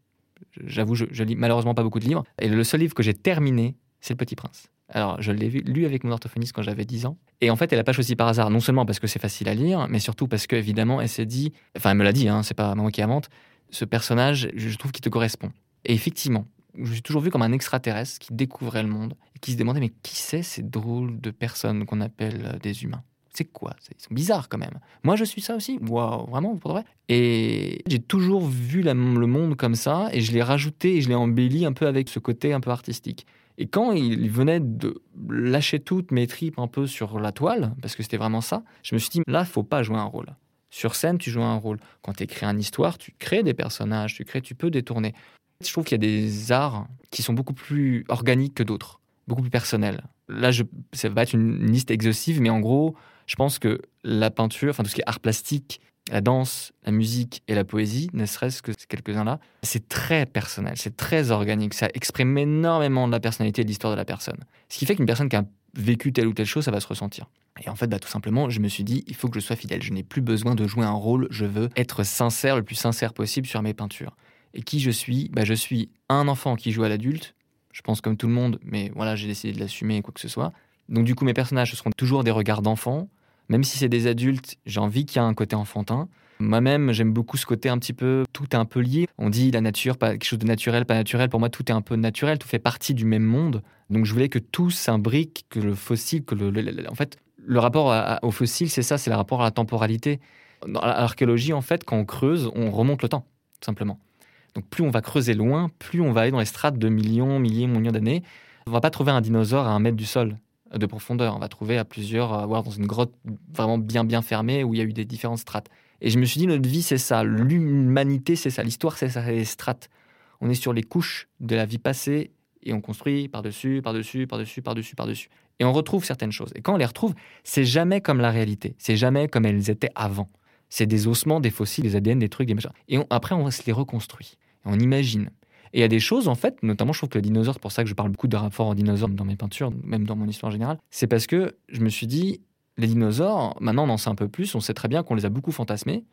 J'avoue, je, lis malheureusement pas beaucoup de livres. Et le seul livre que j'ai terminé, c'est le Petit Prince. Alors, je l'ai lu avec mon orthophoniste quand j'avais 10 ans. Et en fait, elle n'a pas choisi par hasard, non seulement parce que c'est facile à lire, mais surtout parce qu'évidemment, elle s'est dit, enfin, elle me l'a dit, hein, c'est pas moi qui invente, ce personnage, je trouve qu'il te correspond. Et effectivement, je suis toujours vu comme un extraterrestre qui découvrait le monde et qui se demandait mais qui c'est ces drôles de personnes qu'on appelle euh, des humains? C'est quoi? Ils sont bizarres quand même. Moi, je suis ça aussi? Waouh, vraiment, pour vrai? Et j'ai toujours vu le monde comme ça, et je l'ai rajouté et je l'ai embelli un peu avec ce côté un peu artistique. Et quand il venait de lâcher toutes mes tripes un peu sur la toile, parce que c'était vraiment ça, je me suis dit, là, faut pas jouer un rôle. Sur scène, tu joues un rôle. Quand tu écris une histoire, tu crées des personnages, tu crées, tu peux détourner. Je trouve qu'il y a des arts qui sont beaucoup plus organiques que d'autres, beaucoup plus personnels. Là, je, ça va être une liste exhaustive, mais en gros, je pense que la peinture, enfin tout ce qui est art plastique, la danse, la musique et la poésie, ne serait-ce que quelques-uns là, c'est très personnel, c'est très organique, ça exprime énormément de la personnalité et de l'histoire de la personne. Ce qui fait qu'une personne qui a vécu telle ou telle chose, ça va se ressentir. Et en fait, bah, tout simplement, je me suis dit, il faut que je sois fidèle. Je n'ai plus besoin de jouer un rôle, je veux être sincère, le plus sincère possible sur mes peintures. Et qui je suis bah, Je suis un enfant qui joue à l'adulte, je pense comme tout le monde, mais voilà, j'ai décidé de l'assumer, quoi que ce soit. Donc du coup, mes personnages, ce seront toujours des regards d'enfants. Même si c'est des adultes, j'ai envie qu'il y ait un côté enfantin. Moi-même, j'aime beaucoup ce côté un petit peu, tout est un peu lié. On dit la nature, pas quelque chose de naturel, pas naturel. Pour moi, tout est un peu naturel, tout fait partie du même monde. Donc je voulais que tout s'imbrique, que le fossile, que le, en fait, le rapport au fossile, c'est ça, c'est le rapport à la temporalité. Dans l'archéologie, en fait, quand on creuse, on remonte le temps, simplement. Donc plus on va creuser loin, plus on va aller dans les strates de millions, milliers, millions d'années. On va pas trouver un dinosaure à un mètre du sol de profondeur. On va trouver à plusieurs, voire dans une grotte vraiment bien bien fermée où il y a eu des différentes strates. Et je me suis dit, notre vie, c'est ça. L'humanité, c'est ça. L'histoire, c'est ça, les strates. On est sur les couches de la vie passée et on construit par-dessus, par-dessus, par-dessus, par-dessus, par-dessus. Et on retrouve certaines choses. Et quand on les retrouve, c'est jamais comme la réalité. C'est jamais comme elles étaient avant. C'est des ossements, des fossiles, des ADN, des trucs, des machins. Et après, on se les reconstruit. on imagine. Et il y a des choses, en fait, notamment, je trouve que le dinosaure, c'est pour ça que je parle beaucoup de rapports en dinosaures dans mes peintures, même dans mon histoire générale, c'est parce que je me suis dit, les dinosaures, maintenant on en sait un peu plus, on sait très bien qu'on les a beaucoup fantasmés.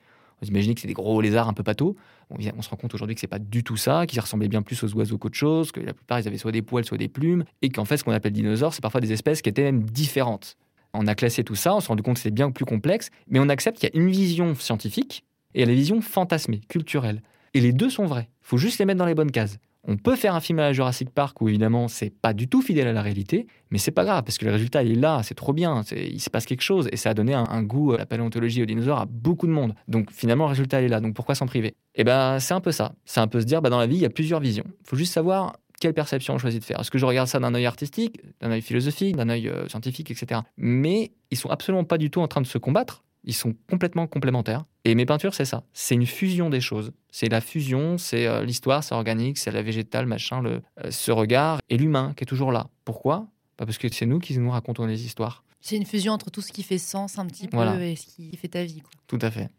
On imagine que c'est des gros lézards un peu pâteaux. On, se rend compte aujourd'hui que c'est pas du tout ça, qu'ils ressemblaient bien plus aux oiseaux qu'autre chose, que la plupart ils avaient soit des poils, soit des plumes, et qu'en fait ce qu'on appelle dinosaures, c'est parfois des espèces qui étaient même différentes. On a classé tout ça, on s'est rendu compte que c'est bien plus complexe, mais on accepte qu'il y a une vision scientifique et la vision fantasmée, culturelle. Et les deux sont vrais. Il faut juste les mettre dans les bonnes cases. On peut faire un film à la Jurassic Park où évidemment c'est pas du tout fidèle à la réalité, mais c'est pas grave parce que le résultat est là, c'est trop bien, il se passe quelque chose et ça a donné un, goût à la paléontologie et aux dinosaures à beaucoup de monde. Donc finalement le résultat est là, donc pourquoi s'en priver? Eh ben c'est un peu ça, c'est un peu se dire bah, dans la vie il y a plusieurs visions. Faut juste savoir quelle perception on choisit de faire. Est-ce que je regarde ça d'un œil artistique, d'un œil philosophique, d'un œil euh, scientifique, etc. Mais ils sont absolument pas du tout en train de se combattre. Ils sont complètement complémentaires. Et mes peintures, c'est ça. C'est une fusion des choses. C'est la fusion, c'est euh, l'histoire, c'est organique, c'est la végétale, machin, le, euh, ce regard et l'humain qui est toujours là. Pourquoi? Bah, Parce que c'est nous qui nous racontons les histoires. C'est une fusion entre tout ce qui fait sens un petit peu et ce qui fait ta vie. Tout à fait.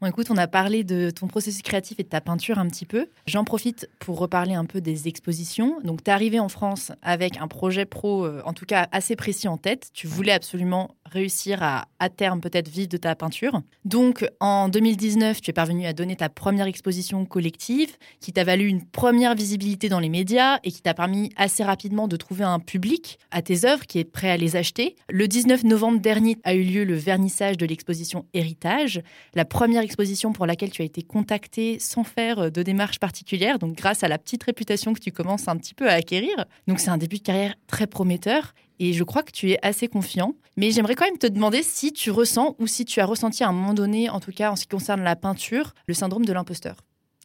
Bon, écoute, on a parlé de ton processus créatif et de ta peinture un petit peu. J'en profite pour reparler un peu des expositions. Donc, tu es arrivé en France avec un projet pro, euh, en tout cas assez précis en tête. Tu voulais absolument réussir à, à terme, peut-être vivre de ta peinture. Donc, en 2019, tu es parvenu à donner ta première exposition collective qui t'a valu une première visibilité dans les médias et qui t'a permis assez rapidement de trouver un public à tes œuvres qui est prêt à les acheter. Le 19 novembre dernier a eu lieu le vernissage de l'exposition Héritage, la première exposition pour laquelle tu as été contacté sans faire euh, de démarche particulière, donc grâce à la petite réputation que tu commences un petit peu à acquérir. Donc c'est un début de carrière très prometteur et je crois que tu es assez confiant. Mais j'aimerais quand même te demander si tu ressens ou si tu as ressenti à un moment donné, en tout cas en ce qui concerne la peinture, le syndrome de l'imposteur.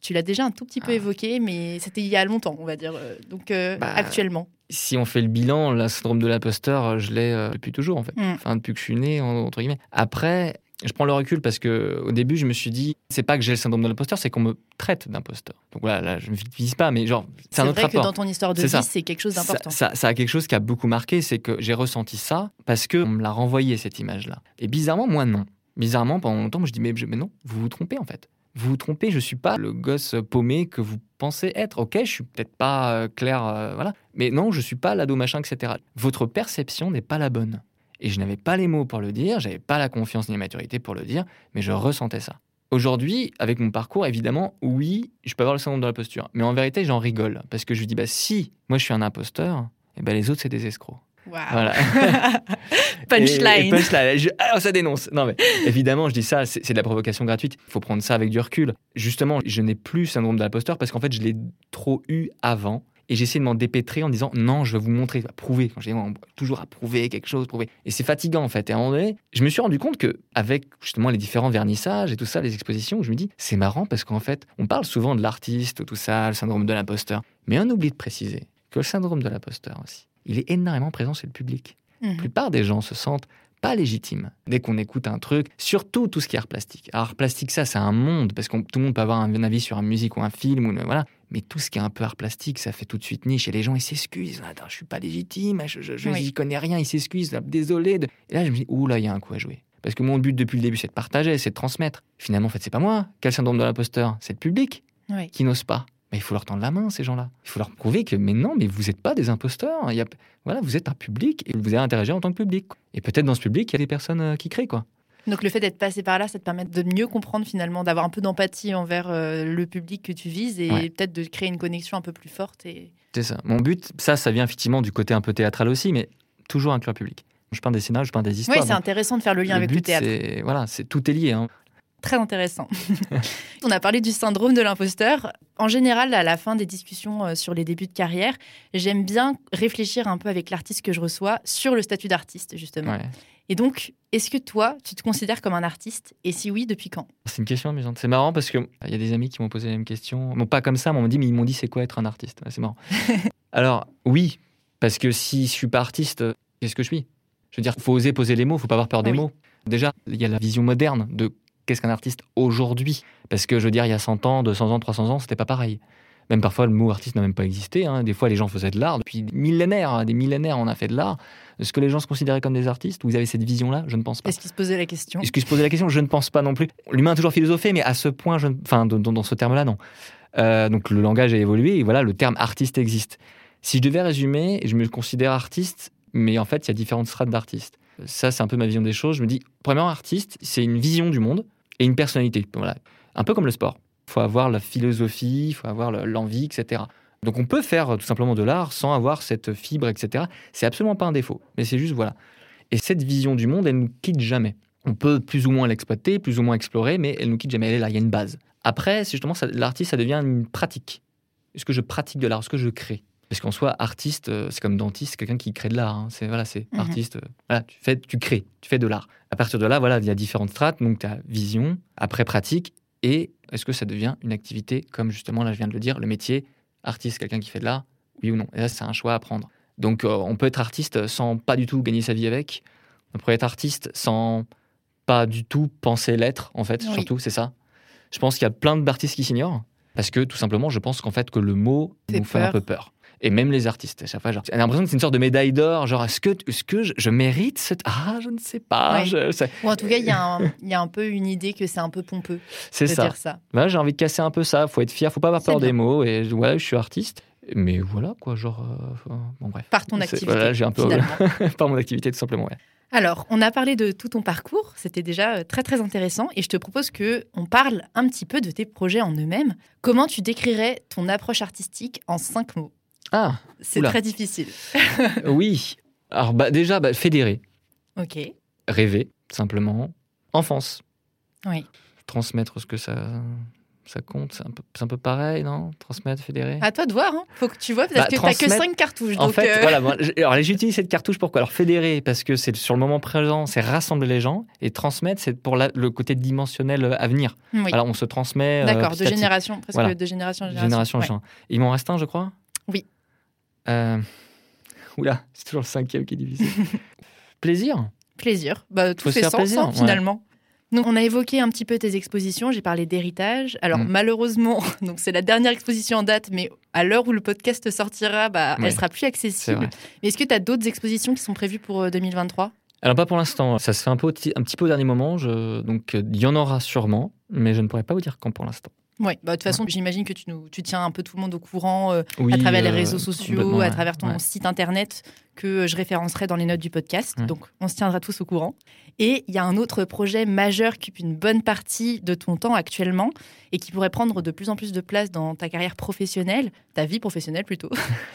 Tu l'as déjà un tout petit peu ah. évoqué, mais c'était il y a longtemps, on va dire. Euh, donc euh, bah, actuellement. Si on fait le bilan, le syndrome de l'imposteur, je l'ai depuis toujours en fait. Mm. Enfin, depuis que je suis né, entre guillemets. Après, je prends le recul parce que au début, je me suis dit, c'est pas que j'ai le syndrome de l'imposteur, c'est qu'on me traite d'imposteur. Donc voilà, là, je ne vise pas, mais genre, c'est un autre vrai que dans ton histoire de vie, c'est quelque chose d'important. Ça, ça, a quelque chose qui a beaucoup marqué, c'est que j'ai ressenti ça parce qu'on me l'a renvoyé, cette image-là. Et bizarrement, moi, non. Bizarrement, pendant longtemps, je dis, mais, mais non, vous vous trompez en fait. Vous vous trompez, je suis pas le gosse paumé que vous pensez être. Ok, je suis peut-être pas euh, clair, euh, voilà. Mais non, je suis pas l'ado machin, etc. Votre perception n'est pas la bonne. Et je n'avais pas les mots pour le dire, j'avais pas la confiance ni la maturité pour le dire, mais je ressentais ça. Aujourd'hui, avec mon parcours, évidemment, oui, je peux avoir le syndrome de la posture. Mais en vérité, j'en rigole. Parce que je dis, bah, si moi je suis un imposteur, et eh ben, les autres, c'est des escrocs. Voilà. punchline. punchline. Ah, ça dénonce. Non, mais évidemment, je dis ça, c'est de la provocation gratuite. Il faut prendre ça avec du recul. Justement, je n'ai plus syndrome de l'imposteur parce qu'en fait, je l'ai trop eu avant. Et j'essaie de m'en dépêtrer en disant non, je vais vous montrer, prouver. Quand j'ai toujours à prouver quelque chose, prouver. Et c'est fatigant en fait. Et à un moment donné, je me suis rendu compte que avec justement les différents vernissages et tout ça, les expositions, je me dis c'est marrant parce qu'en fait, on parle souvent de l'artiste, tout ça, le syndrome de l'imposteur. Mais on oublie de préciser que le syndrome de l'imposteur aussi, il est énormément présent chez le public. La mhm. plupart des gens se sentent pas légitime. Dès qu'on écoute un truc, surtout tout ce qui est art plastique. art plastique, ça, c'est un monde, parce que tout le monde peut avoir un avis sur une musique ou un film, ou voilà. Mais tout ce qui est un peu art plastique, ça fait tout de suite niche. Et les gens, ils s'excusent. Attends, je suis pas légitime, je, je, connais rien, ils s'excusent. Désolé. Et là, je me dis, ouh là, il y a un coup à jouer. Parce que mon but depuis le début, c'est de partager, c'est de transmettre. Finalement, en fait, c'est pas moi. Quel syndrome de l'imposteur? C'est le public qui n'ose pas. Mais il faut leur tendre la main, ces gens-là. Il faut leur prouver que, mais non, mais vous n'êtes pas des imposteurs. Il y a, voilà, vous êtes un public et vous allez interagir en tant que public. Et peut-être dans ce public, il y a des personnes euh, qui créent, quoi. Donc le fait d'être passé par là, ça te permet de mieux comprendre finalement, d'avoir un peu d'empathie envers euh, le public que tu vises et peut-être de créer une connexion un peu plus forte. Et... C'est ça. Mon but, ça, ça vient effectivement du côté un peu théâtral aussi, mais toujours inclure le public. Je peins des scénarios, je peins des histoires. Oui, c'est intéressant de faire le lien avec le théâtre. Voilà, c'est tout est lié. Hein. Très intéressant. On a parlé du syndrome de l'imposteur. En général, à la fin des discussions euh, sur les débuts de carrière, j'aime bien réfléchir un peu avec l'artiste que je reçois sur le statut d'artiste, justement. Et donc, est-ce que toi, tu te considères comme un artiste? Et si oui, depuis quand? C'est une question amusante. C'est marrant parce qu'il y a des amis qui m'ont posé la même question. Non, pas comme ça, mais on dit, mais ils m'ont dit, c'est quoi être un artiste? C'est marrant. Alors, oui, parce que si je suis pas artiste, qu'est-ce que je suis? Je veux dire, il faut oser poser les mots, il faut pas avoir peur des mots. Déjà, il y a la vision moderne de qu'est-ce qu'un artiste aujourd'hui? Parce que je veux dire, il y a 100 ans, 200 ans, 300 ans, c'était pas pareil. Même parfois, le mot artiste n'a même pas existé. Hein. Des fois, les gens faisaient de l'art. Depuis des millénaires, hein, des millénaires, on a fait de l'art. Est-ce que les gens se considéraient comme des artistes? Vous avez cette vision-là? Je ne pense pas. Est-ce qu'ils se posaient la question? Est-ce qu'ils se posaient la question? Je ne pense pas non plus. L'humain a toujours philosophé, mais à ce point, je... enfin, dans, ce terme-là, non. Euh, donc le langage a évolué et voilà, le terme artiste existe. Si je devais résumer, je me considère artiste, mais en fait, il y a différentes strates d'artistes. Ça, c'est un peu ma vision des choses. Je me dis, premièrement, artiste, c'est une vision du monde et une personnalité. Voilà. Un peu comme le sport. Il faut avoir la philosophie, il faut avoir l'envie, etc. Donc on peut faire tout simplement de l'art sans avoir cette fibre, etc. C'est absolument pas un défaut, mais c'est juste voilà. Et cette vision du monde, elle nous quitte jamais. On peut plus ou moins l'exploiter, plus ou moins explorer, mais elle nous quitte jamais. Elle est là, il y a une base. Après, justement, l'artiste, ça devient une pratique. Est-ce que je pratique de l'art? Est-ce que je crée? Parce qu'en soi, artiste, euh, c'est comme dentiste, quelqu'un qui crée de l'art. Hein. C'est voilà, c'est mhm. artiste. Euh, voilà, tu fais, tu crées, tu fais de l'art. À partir de là, voilà, il y a différentes strates. Donc, tu as vision, après pratique, et est-ce que ça devient une activité comme justement là, je viens de le dire, le métier artiste, quelqu'un qui fait de l'art, oui ou non. Et là, c'est un choix à prendre. Donc, euh, on peut être artiste sans pas du tout gagner sa vie avec. On peut être artiste sans pas du tout penser l'être, en fait, surtout, c'est ça. Je pense qu'il y a plein d'artistes qui s'ignorent parce que tout simplement, je pense qu'en fait, que le mot nous fait un peu peur. Et même les artistes, à chaque fois, genre, j'ai l'impression que c'est une sorte de médaille d'or. Genre, est-ce que, est-ce que je, je mérite cette. Ah, je ne sais pas. Ouais. je- ça- Ou en tout cas, il y, a un- il y a un peu une idée que c'est un peu pompeux C'est de ça. dire ça. Là, j'ai envie de casser un peu ça. Faut être fier, faut pas avoir peur bien. des mots. Et ouais, je suis artiste. Mais voilà, quoi, genre. euh, bon, bref. Par ton activité, Voilà, j'ai un peu. par mon activité, tout simplement, ouais. Alors, on a parlé de tout ton parcours, c'était déjà euh, très très intéressant et je te propose que on parle un petit peu de tes projets en eux-mêmes. Comment tu décrirais ton approche artistique en cinq mots? Ah, C'est très difficile. oui. Alors, bah, déjà, bah, fédérer, Ok. rêver, simplement. Enfance. Oui. Transmettre ce que ça. Ça compte, c'est un, peu, un peu pareil, non? Transmettre, fédérer? À toi de voir, hein. faut que tu vois, parce Bah, que t'as que transmettre- cinq cartouches. En donc, fait, euh, voilà. bon, alors, j'utilise cette cartouche pourquoi? Alors, fédérer, parce que c'est sur le moment présent, c'est rassembler les gens. Et transmettre, c'est pour la- le côté dimensionnel euh, à venir. oui. Alors, on se transmet. euh, D'accord, de génération, presque Voilà. de génération en génération. Génération en Ouais. Il m'en reste un, je crois? Euh, Oula, c'est toujours le cinquième qui est difficile. Plaisir Plaisir, bah, tout Faut fait sens plaisir, hein, ouais. finalement. Donc on a évoqué un petit peu tes expositions, j'ai parlé d'héritage. Alors Mm. malheureusement, donc c'est la dernière exposition en date, mais à l'heure où le podcast sortira, bah, Ouais. elle sera plus accessible. vrai. Mais est-ce que tu as d'autres expositions qui sont prévues pour euh, 2023 Alors, pas pour l'instant. Ça se fait un, peu, un petit peu au dernier moment. Je... Donc, euh, il y en aura sûrement, mais je ne pourrais pas vous dire quand pour l'instant. Oui, bah, de toute façon, j'imagine que tu, nous, tu tiens un peu tout le monde au courant euh, Oui, à travers les euh, réseaux sociaux, à travers ton site internet que euh, je référencerai dans les notes du podcast. Donc, on se tiendra tous au courant. Et il y a un autre projet majeur qui occupe une bonne partie de ton temps actuellement et qui pourrait prendre de plus en plus de place dans ta carrière professionnelle, ta vie professionnelle plutôt.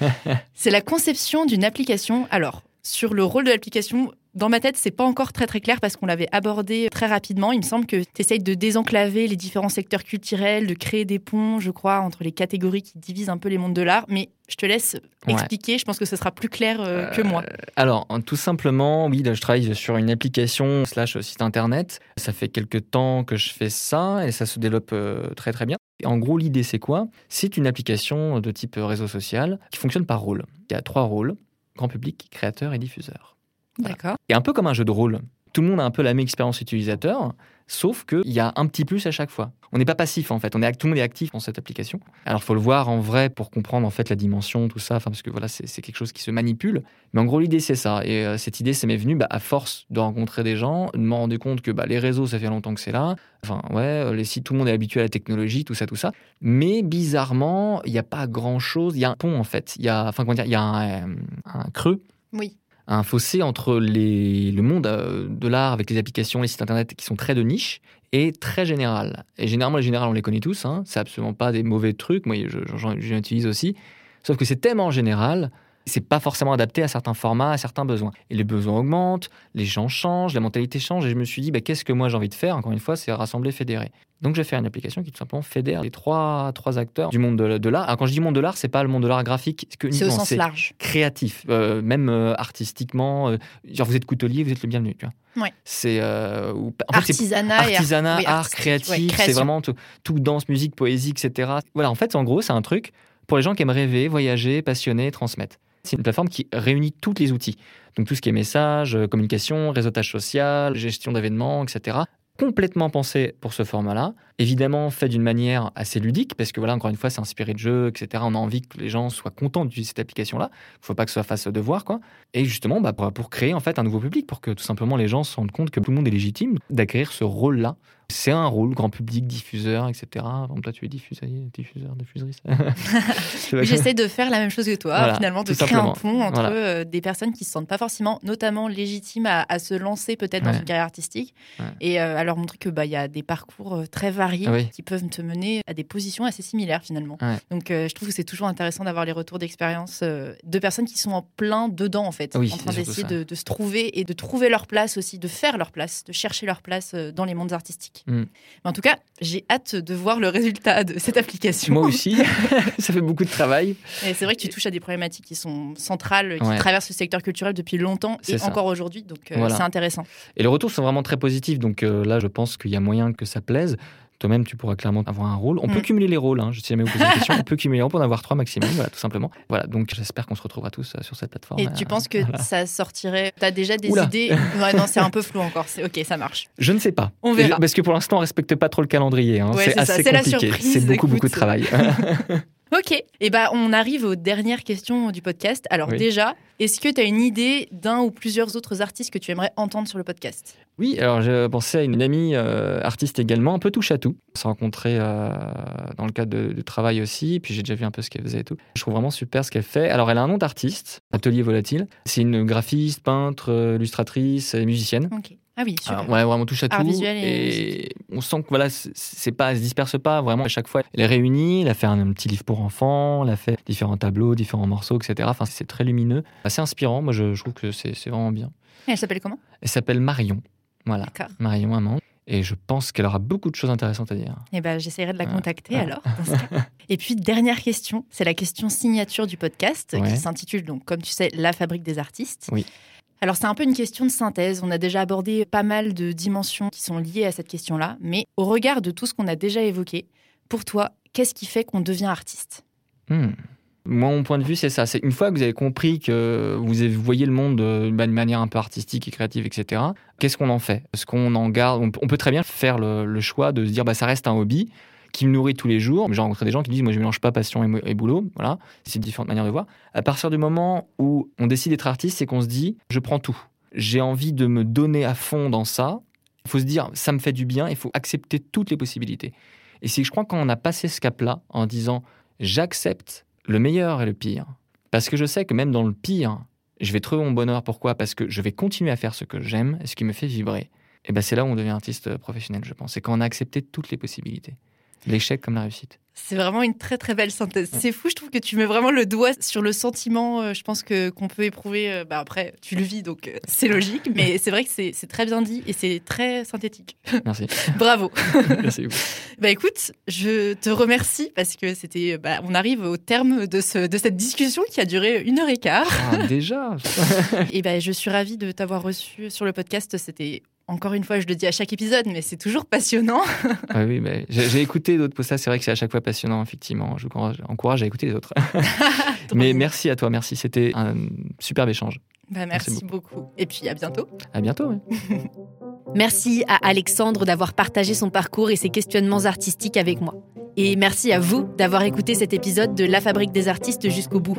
c'est la conception d'une application. Alors, sur le rôle de l'application, dans ma tête, c'est pas encore très très clair parce qu'on l'avait abordé très rapidement. Il me semble que tu essayes de désenclaver les différents secteurs culturels, de créer des ponts, je crois, entre les catégories qui divisent un peu les mondes de l'art. Mais je te laisse Ouais. expliquer. Je pense que ce sera plus clair euh, que moi. Alors, tout simplement, oui, là, je travaille sur une application slash site internet. Ça fait quelques temps que je fais ça et ça se développe euh, très très bien. Et en gros, l'idée, c'est quoi? C'est une application de type euh, réseau social qui fonctionne par rôle. Il y a trois rôles grand public, créateur et diffuseur. Voilà. D'accord. Et un peu comme un jeu de rôle. Tout le monde a un peu la même expérience utilisateur, sauf qu'il y a un petit plus à chaque fois. On n'est pas passif en fait, on est, tout le monde est actif dans cette application. Alors il faut le voir en vrai pour comprendre en fait la dimension, tout ça, parce que voilà, c'est c'est quelque chose qui se manipule. Mais en gros, l'idée c'est ça. Et euh, cette idée, ça m'est venue bah, à force de rencontrer des gens, de me rendre compte que bah, les réseaux, ça fait longtemps que c'est là. Enfin, ouais, euh, les sites, tout le monde est habitué à la technologie, tout ça, tout ça. Mais bizarrement, il n'y a pas grand chose. Il y a un pont en fait. Il y a, enfin, comment dire, il y a un, euh, un creux Oui. Un fossé entre les, le monde euh, de l'art avec les applications, les sites internet qui sont très de niche et très général. Et généralement, les générales, on les connaît tous. Hein. C'est absolument pas des mauvais trucs. Moi, je- j'en j'en utilise aussi. Sauf que c'est tellement général, c'est pas forcément adapté à certains formats, à certains besoins. Et les besoins augmentent, les gens changent, la mentalité change. Et je me suis dit, bah, qu'est-ce que moi j'ai envie de faire? Encore une fois, c'est rassembler, fédérer. Donc, je vais faire une application qui tout simplement fédère les trois, trois acteurs du monde de, de l'art. Alors, quand je dis monde de l'art, c'est pas le monde de l'art graphique. que C'est au sens large. créatif, euh, même euh, artistiquement. euh, genre, vous êtes coutelier, vous êtes le bienvenu. Tu vois. Ouais. C'est euh, en fait, Artisanat artisanat, art, créatif. ouais, c'est vraiment tout, tout danse, musique, poésie, etc. Voilà, en fait, en gros, c'est un truc pour les gens qui aiment rêver, voyager, passionner, transmettre. C'est une plateforme qui réunit tous les outils. Donc tout ce qui est message, euh, communication, réseautage social, gestion d'événements, etc. Complètement pensé pour ce format-là. Évidemment, fait d'une manière assez ludique, parce que voilà, encore une fois, c'est inspiré de jeux, etc. On a envie que les gens soient contents d'utiliser cette application-là. Il ne faut pas que soit face devoir, quoi. Et justement, bah, pour, pour créer en fait un nouveau public, pour que tout simplement les gens se rendent compte que tout le monde est légitime d'acquérir ce rôle-là. C'est un rôle, grand public, diffuseur, etc. Par exemple, toi, tu es diffuseur, diffuseur, J'essaie de faire la même chose que toi, Voilà, finalement, de créer un pont entre Voilà. euh, des personnes qui se sentent pas forcément, notamment légitimes à, à se lancer peut-être dans une carrière artistique, Ouais. et euh, à leur montrer que bah y a des parcours euh, très variés oui. qui peuvent te mener à des positions assez similaires finalement. Ouais. Donc euh, je trouve que c'est toujours intéressant d'avoir les retours d'expérience de personnes qui sont en plein dedans en fait, Oui, en train d'essayer de, de se trouver et de trouver leur place aussi, de faire leur place, de chercher leur place dans les mondes artistiques. Mm. Mais en tout cas, j'ai hâte de voir le résultat de cette application. Moi aussi, ça fait beaucoup de travail. Et c'est vrai que tu touches à des problématiques qui sont centrales, qui Ouais. traversent le secteur culturel depuis longtemps et ça. encore aujourd'hui. Donc euh, Voilà. c'est intéressant. Et les retours sont vraiment très positifs, donc euh, là, je pense qu'il y a moyen que ça plaise. Toi-même, tu pourras clairement avoir un rôle. On peut Mm. cumuler les rôles, hein. je sais jamais vous poser une question. On peut cumuler les rôles pour en avoir trois maximum, voilà, tout simplement. Voilà, donc j'espère qu'on se retrouvera tous euh, sur cette plateforme. Et Euh, tu penses que voilà. ça sortirait? T'as déjà des Oula. idées? Ouais, non, c'est un peu flou encore. C'est ok, ça marche. Je ne sais pas. On verra. Parce que pour l'instant, on respecte pas trop le calendrier. hein. Ouais, c'est ça, assez compliqué. C'est beaucoup, beaucoup de travail. Ok, et eh bah on arrive aux dernières questions du podcast. Alors déjà, est-ce que tu as une idée d'un ou plusieurs autres artistes que tu aimerais entendre sur le podcast? Oui, alors j'ai pensé à une amie euh, artiste également, un peu touche à tout. On s'est rencontrés euh, dans le cadre de, travail aussi, puis j'ai déjà vu un peu ce qu'elle faisait et tout. Je trouve vraiment super ce qu'elle fait. Alors elle a un nom d'artiste, Atelier Volatile. C'est une graphiste, peintre, euh, illustratrice et musicienne. Ah oui, super. ouais, vraiment touche à tout. et, on sent que voilà, c'est pas, se disperse pas vraiment. À chaque fois, elle est réunie. Elle a fait un, petit livre pour enfants. Elle a fait différents tableaux, différents morceaux, etc. Enfin, c'est très lumineux, assez inspirant. Moi, je, trouve que c'est vraiment bien. Et elle s'appelle comment? Elle s'appelle Marion. Voilà. Marion Amand. Et je pense qu'elle aura beaucoup de choses intéressantes à dire. Eh ben, j'essaierai de la contacter alors. Et puis dernière question, c'est la question signature du podcast qui s'intitule donc, comme tu sais, La fabrique des artistes. Oui. Alors c'est un peu une question de synthèse. On a déjà abordé pas mal de dimensions qui sont liées à cette question-là, mais au regard de tout ce qu'on a déjà évoqué, pour toi, qu'est-ce qui fait qu'on devient artiste? Hmm. Moi, mon point de vue, c'est ça. C'est une fois que vous avez compris que vous voyez le monde d'une manière un peu artistique et créative, etc. Qu'est-ce qu'on en fait? Est-ce qu'on en garde? On peut très bien faire le, choix de se dire, bah, ça reste un hobby qui me nourrit tous les jours. J'ai rencontré des gens qui disent, moi, je mélange pas passion et, boulot. Voilà, c'est différentes manières de voir. À partir du moment où on décide d'être artiste, c'est qu'on se dit, je prends tout. J'ai envie de me donner à fond dans ça. Il faut se dire, ça me fait du bien. Il faut accepter toutes les possibilités. Et c'est, je crois, quand on a passé ce cap-là, en disant, j'accepte le meilleur et le pire, parce que je sais que même dans le pire, je vais trouver mon bonheur. Pourquoi? Parce que je vais continuer à faire ce que j'aime et ce qui me fait vibrer. Et ben c'est là où on devient artiste professionnel, je pense. C'est quand on a accepté toutes les possibilités l'échec comme la réussite. C'est vraiment une très très belle synthèse. C'est fou, je trouve que tu mets vraiment le doigt sur le sentiment, euh, je pense que qu'on peut éprouver. Euh, bah après, tu le vis, donc euh, c'est logique, mais c'est vrai que c'est très bien dit et c'est très synthétique. Merci. Bravo. Merci beaucoup. bah écoute, je te remercie parce que c'était. Bah, on arrive au terme de, ce, de cette discussion qui a duré une heure et quart. Ah, déjà. et ben je suis ravie de t'avoir reçu sur le podcast. C'était encore une fois, je le dis à chaque épisode, mais c'est toujours passionnant. Ah oui, mais j'ai écouté d'autres podcasts, c'est vrai que c'est à chaque fois passionnant, effectivement. Je vous encourage, à écouter les autres. mais merci à toi, merci, c'était un superbe échange. Bah, merci, beaucoup. Et puis à bientôt. À bientôt, oui. merci à Alexandre d'avoir partagé son parcours et ses questionnements artistiques avec moi. Et merci à vous d'avoir écouté cet épisode de La Fabrique des artistes jusqu'au bout.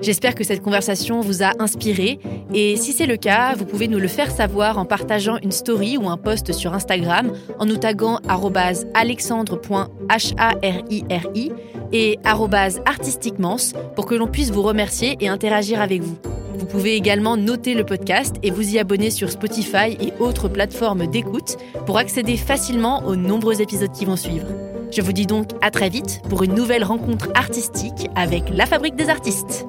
J'espère que cette conversation vous a inspiré et si c'est le cas, vous pouvez nous le faire savoir en partageant une story ou un post sur Instagram en nous taguant alexandre.hariri et artistiquement pour que l'on puisse vous remercier et interagir avec vous. Vous pouvez également noter le podcast et vous y abonner sur Spotify et autres plateformes d'écoute pour accéder facilement aux nombreux épisodes qui vont suivre. Je vous dis donc à très vite pour une nouvelle rencontre artistique avec la Fabrique des artistes.